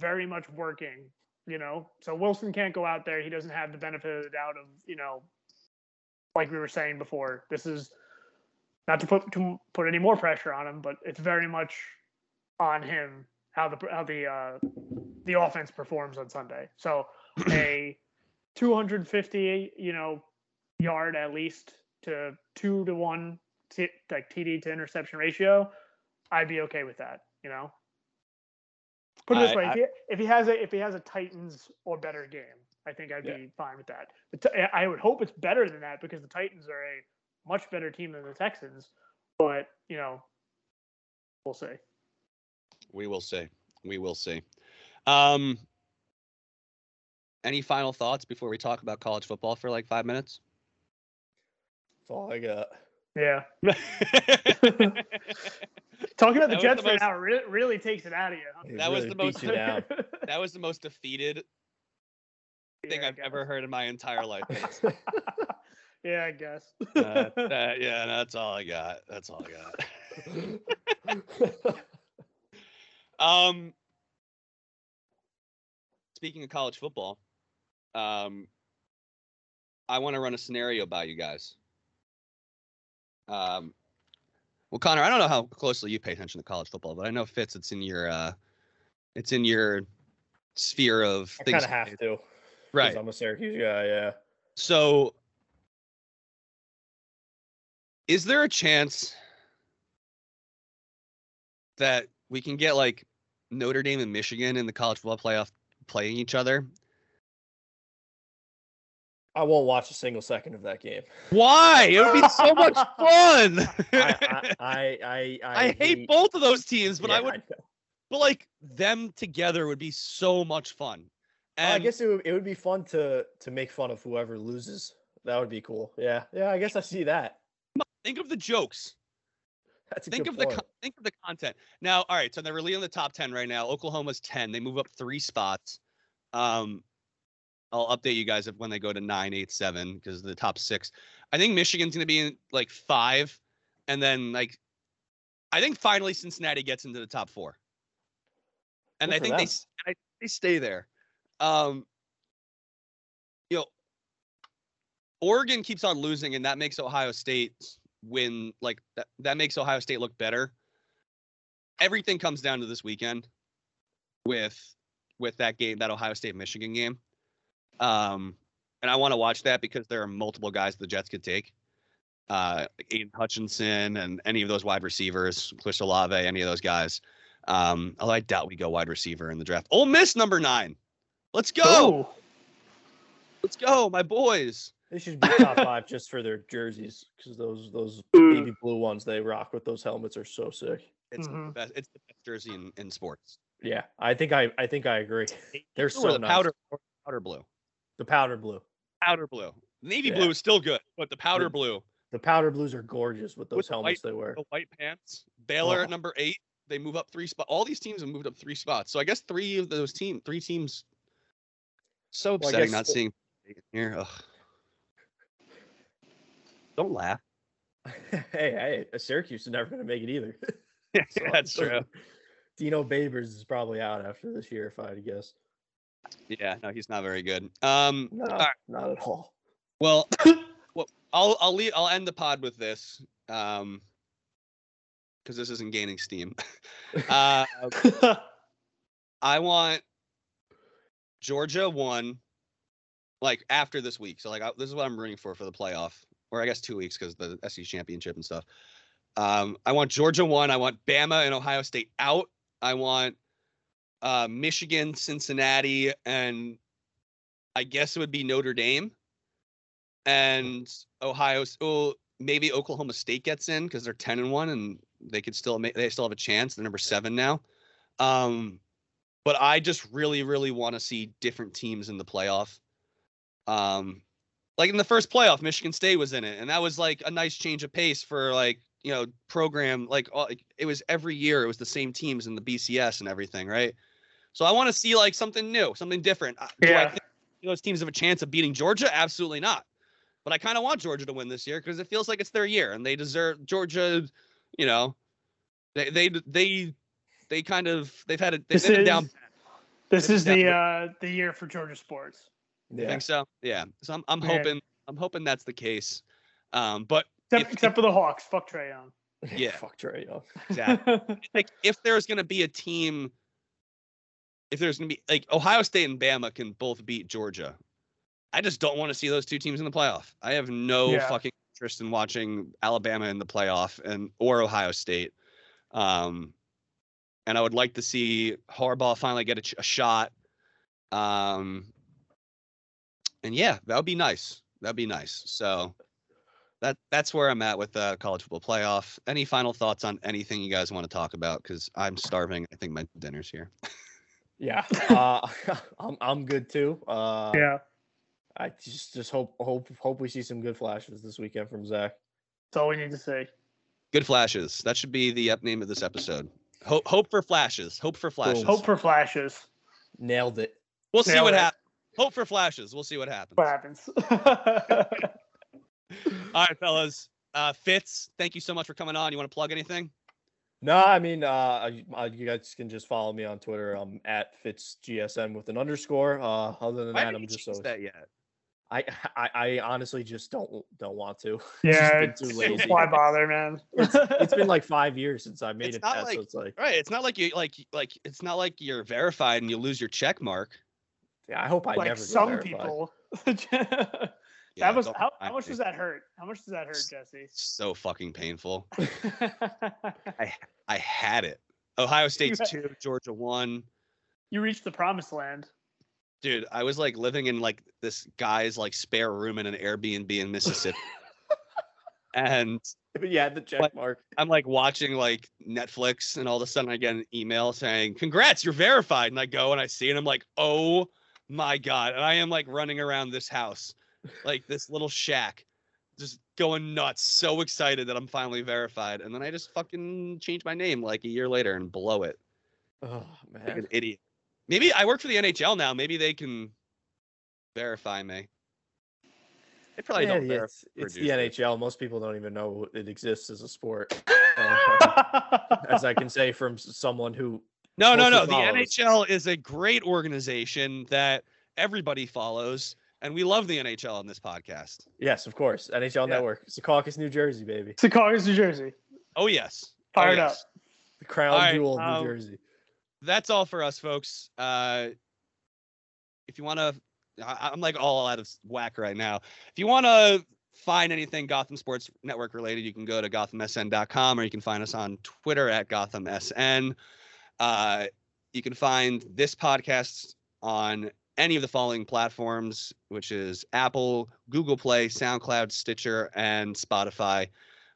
very much working you know. So Wilson can't go out there. He doesn't have the benefit of the doubt of, you know, like we were saying before. This is not to put to put any more pressure on him, but it's very much on him how the how the uh, the offense performs on Sunday. So *clears throat* a 250, you know, yard at least to two to one t- like TD to interception ratio, I'd be okay with that. You know. Put it this I- way: I- if, he, if he has a if he has a Titans or better game, I think I'd Yeah. be fine with that. The Ti- I would hope it's better than that because the Titans are a much better team than the Texans. But you know, we'll see. We will see. We will see. Um, any final thoughts before we talk about college football for like five minutes? That's all I got. Yeah, *laughs* *laughs* talking about the That Jets the right most- now really, really takes it out of you. Huh? It That was really the most- beats you down. *laughs* was the most defeated thing Yeah, I've ever heard in my entire life. Yeah, I guess. *laughs* Uh, that- yeah, that's all I got. That's all I got. *laughs* *laughs* Um, speaking of college football, um, I want to run a scenario by you guys. Um, well, Conor, I don't know how closely you pay attention to college football, but I know Fitz, it's in your, uh, it's in your sphere of I things. kind of have to, right. I'm a Syracuse guy. Yeah. So, is there a chance that we can get like Notre Dame and Michigan in the college football playoff playing each other? I won't watch a single second of that game. Why? It would be so much *laughs* fun. I I I I, *laughs* I hate both of those teams, but I would, know. but like them together would be so much fun. I guess it would, it would be fun to to make fun of whoever loses. That would be cool. Yeah, yeah. I guess I see that. Think of the jokes. That's think of the point. con- think of the content. Now, all right, so they're really in the top ten right now. Oklahoma's ten. They move up three spots. Um, I'll update you guys if when they go to nine, eight, seven because the top six. I think Michigan's going to be in like five, and then like, I think finally Cincinnati gets into the top four, and Good I think they them. s- I, they stay there. Um, you know, Oregon keeps on losing, and that makes Ohio State win. Like that, that makes Ohio State look better. Everything comes down to this weekend with with that game, that Ohio State Michigan game. Um, and I want to watch that because there are multiple guys the Jets could take. Uh, Aidan Hutchinson and any of those wide receivers, Chris Olave, any of those guys. Um, although I doubt we go wide receiver in the draft. Ole Miss number nine. Let's go. Oh, Let's go, my boys. They should be top five just for their jerseys because those those *laughs* Mm. baby blue ones they rock with those helmets are so sick. It's the Mhm. best. It's the best jersey in, in sports. Yeah, I think I I think I agree. They're Or so the nice. powder or powder blue. The powder blue. Powder blue. Navy Yeah. blue is still good, but the powder The- blue The powder blues are gorgeous with those the helmets they wear. the white pants. Baylor Oh. at number eight. They move up three spots. All these teams have moved up three spots. So I guess three of those team, three teams. So I upsetting guess not the- seeing here. Ugh. Don't laugh. *laughs* hey, hey, Syracuse is never going to make it either. *laughs* *laughs* So- that's true. Dino Babers is probably out after this year, if I had to guess. Yeah, no, he's not very good. Um, No, right. not at all. well, *coughs* well, I'll I'll leave, I'll end the pod with this. Um, because this isn't gaining steam. uh, I want Georgia one, like after this week. So like I, this is what I'm rooting for for the playoff, or I guess two weeks because the SEC championship and stuff. Um, I want Georgia one. I want Bama and Ohio State out. I want uh, Michigan, Cincinnati, and I guess it would be Notre Dame and Ohio. Oh, maybe Oklahoma State gets in because they're ten and one and they could still make. They still have a chance. They're number seven now. Um, but I just really, really want to see different teams in the playoff. Um, like in the first playoff, Michigan State was in it, and that was like a nice change of pace for like you know program. Like, it was every year, it was the same teams in the BCS and everything, right? So I want to see like something new, something different. Uh, Do I Yeah. think those teams have a chance of beating Georgia? Absolutely not. But I kind of want Georgia to win this year because it feels like it's their year, and they deserve Georgia. You know, they they they they kind of they've had it. They've This been down is- This is the uh the year for Georgia sports. I Yeah. think so. Yeah. So I'm I'm Yeah. hoping I'm hoping that's the case. Um, but Except, If- except for the Hawks. Fuck Trae Young. *laughs* Yeah. Fuck Trae Young. *laughs* exactly. like if there's gonna be a team, if there's gonna be like Ohio State and Bama can both beat Georgia, I just don't want to see those two teams in the playoff. I have no Yeah. fucking interest in watching Alabama in the playoff and or Ohio State. Um, and I would like to see Harbaugh finally get a, a shot. Um, and yeah, that would be nice. That'd be nice. So that that's where I'm at with the college football playoff. Any final thoughts on anything you guys want to talk about? Because I'm starving. I think my dinner's here. Yeah. *laughs* Uh, *laughs* I'm I'm good too. Uh, yeah. I just just hope hope hope we see some good flashes this weekend from Zach. That's all we need to say. Good flashes. That should be the ep- name of this episode. Hope hope for flashes. Hope for flashes. Hope for flashes. Nailed it. we'll see what it. happens. Hope for flashes. We'll see what happens. What happens? *laughs* All right, fellas. Uh, Fitz, thank you so much for coming on. You want to plug anything? No, I mean, uh, I- I- you guys can just follow me on Twitter. I'm at FitzGSM with an underscore. Uh, other than Why that, I'm just so that yet? I, I I honestly just don't don't want to. *laughs* yeah, been it's, too it's lazy. why bother, man? It's been like *laughs* five years since I made It's it. not That, like- so it's like, Right. It's not like you like like it's not like you're verified and you lose your check mark. Yeah, I hope I like never. get some verified. people. *laughs* Yeah, that was how, how much me. does that hurt? How much does that hurt, Jesse? So fucking painful. *laughs* I I had it. Ohio State's two, Georgia one. you reached the promised land. Dude, I was like living in like this guy's like spare room in an Airbnb in Mississippi. *laughs* and yeah, the check What? mark. I'm like watching like Netflix and all of a sudden I get an email saying, Congrats, you're verified. And I go and I see and I'm like, oh my God. And I am like running around this house, like this little shack, just going nuts, so excited that I'm finally verified. And then I just fucking change my name like a year later and blow it. Oh Like man. an idiot. Maybe I work for the NHL now. Maybe they can verify me. They probably Yeah, don't yeah, verify. it's, it's the producers. NHL. Most people don't even know it exists as a sport. Uh, *laughs* as I can say from someone who No, no, no. The follows. NHL is a great organization that everybody follows, and we love the NHL on this podcast. Yes, of course. NHL Yeah. Network. Secaucus, New Jersey, baby. Secaucus, New Jersey. Oh yes, Oh, Fired up. The crown All right, jewel of New um, Jersey. That's all for us, folks. Uh, if you want to, I'm like all out of whack right now. If you want to find anything Gotham Sports Network related, you can go to gothamsn.com or you can find us on Twitter at gothamsn. Uh, you can find this podcast on any of the following platforms, which is Apple, Google Play, SoundCloud, Stitcher, and Spotify.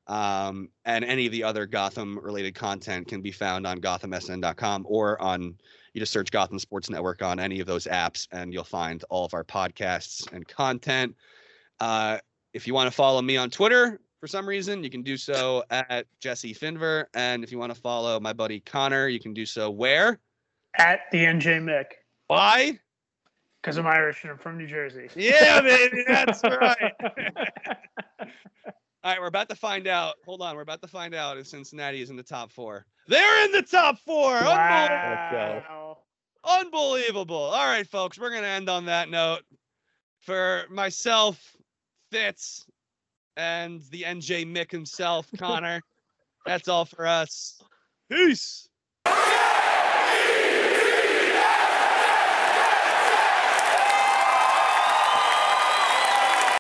Um, and any of the other Gotham related content can be found on gothamsn.com or on you just search Gotham Sports Network on any of those apps and you'll find all of our podcasts and content. Uh, if you want to follow me on Twitter for some reason, you can do so at Jesse Finver. And if you want to follow my buddy Conor, you can do so where? At the NJ Mick. Why? Because I'm Irish and I'm from New Jersey. Yeah, baby, that's *laughs* right. All right, we're about to find out. Hold on, we're about to find out if Cincinnati is in the top four. They're in the top four. Unbelievable. Wow. Unbelievable. All right, folks, we're gonna end on that note. For myself, Fitz, and the NJ Mick himself, *laughs* Conor. that's all for us. Peace.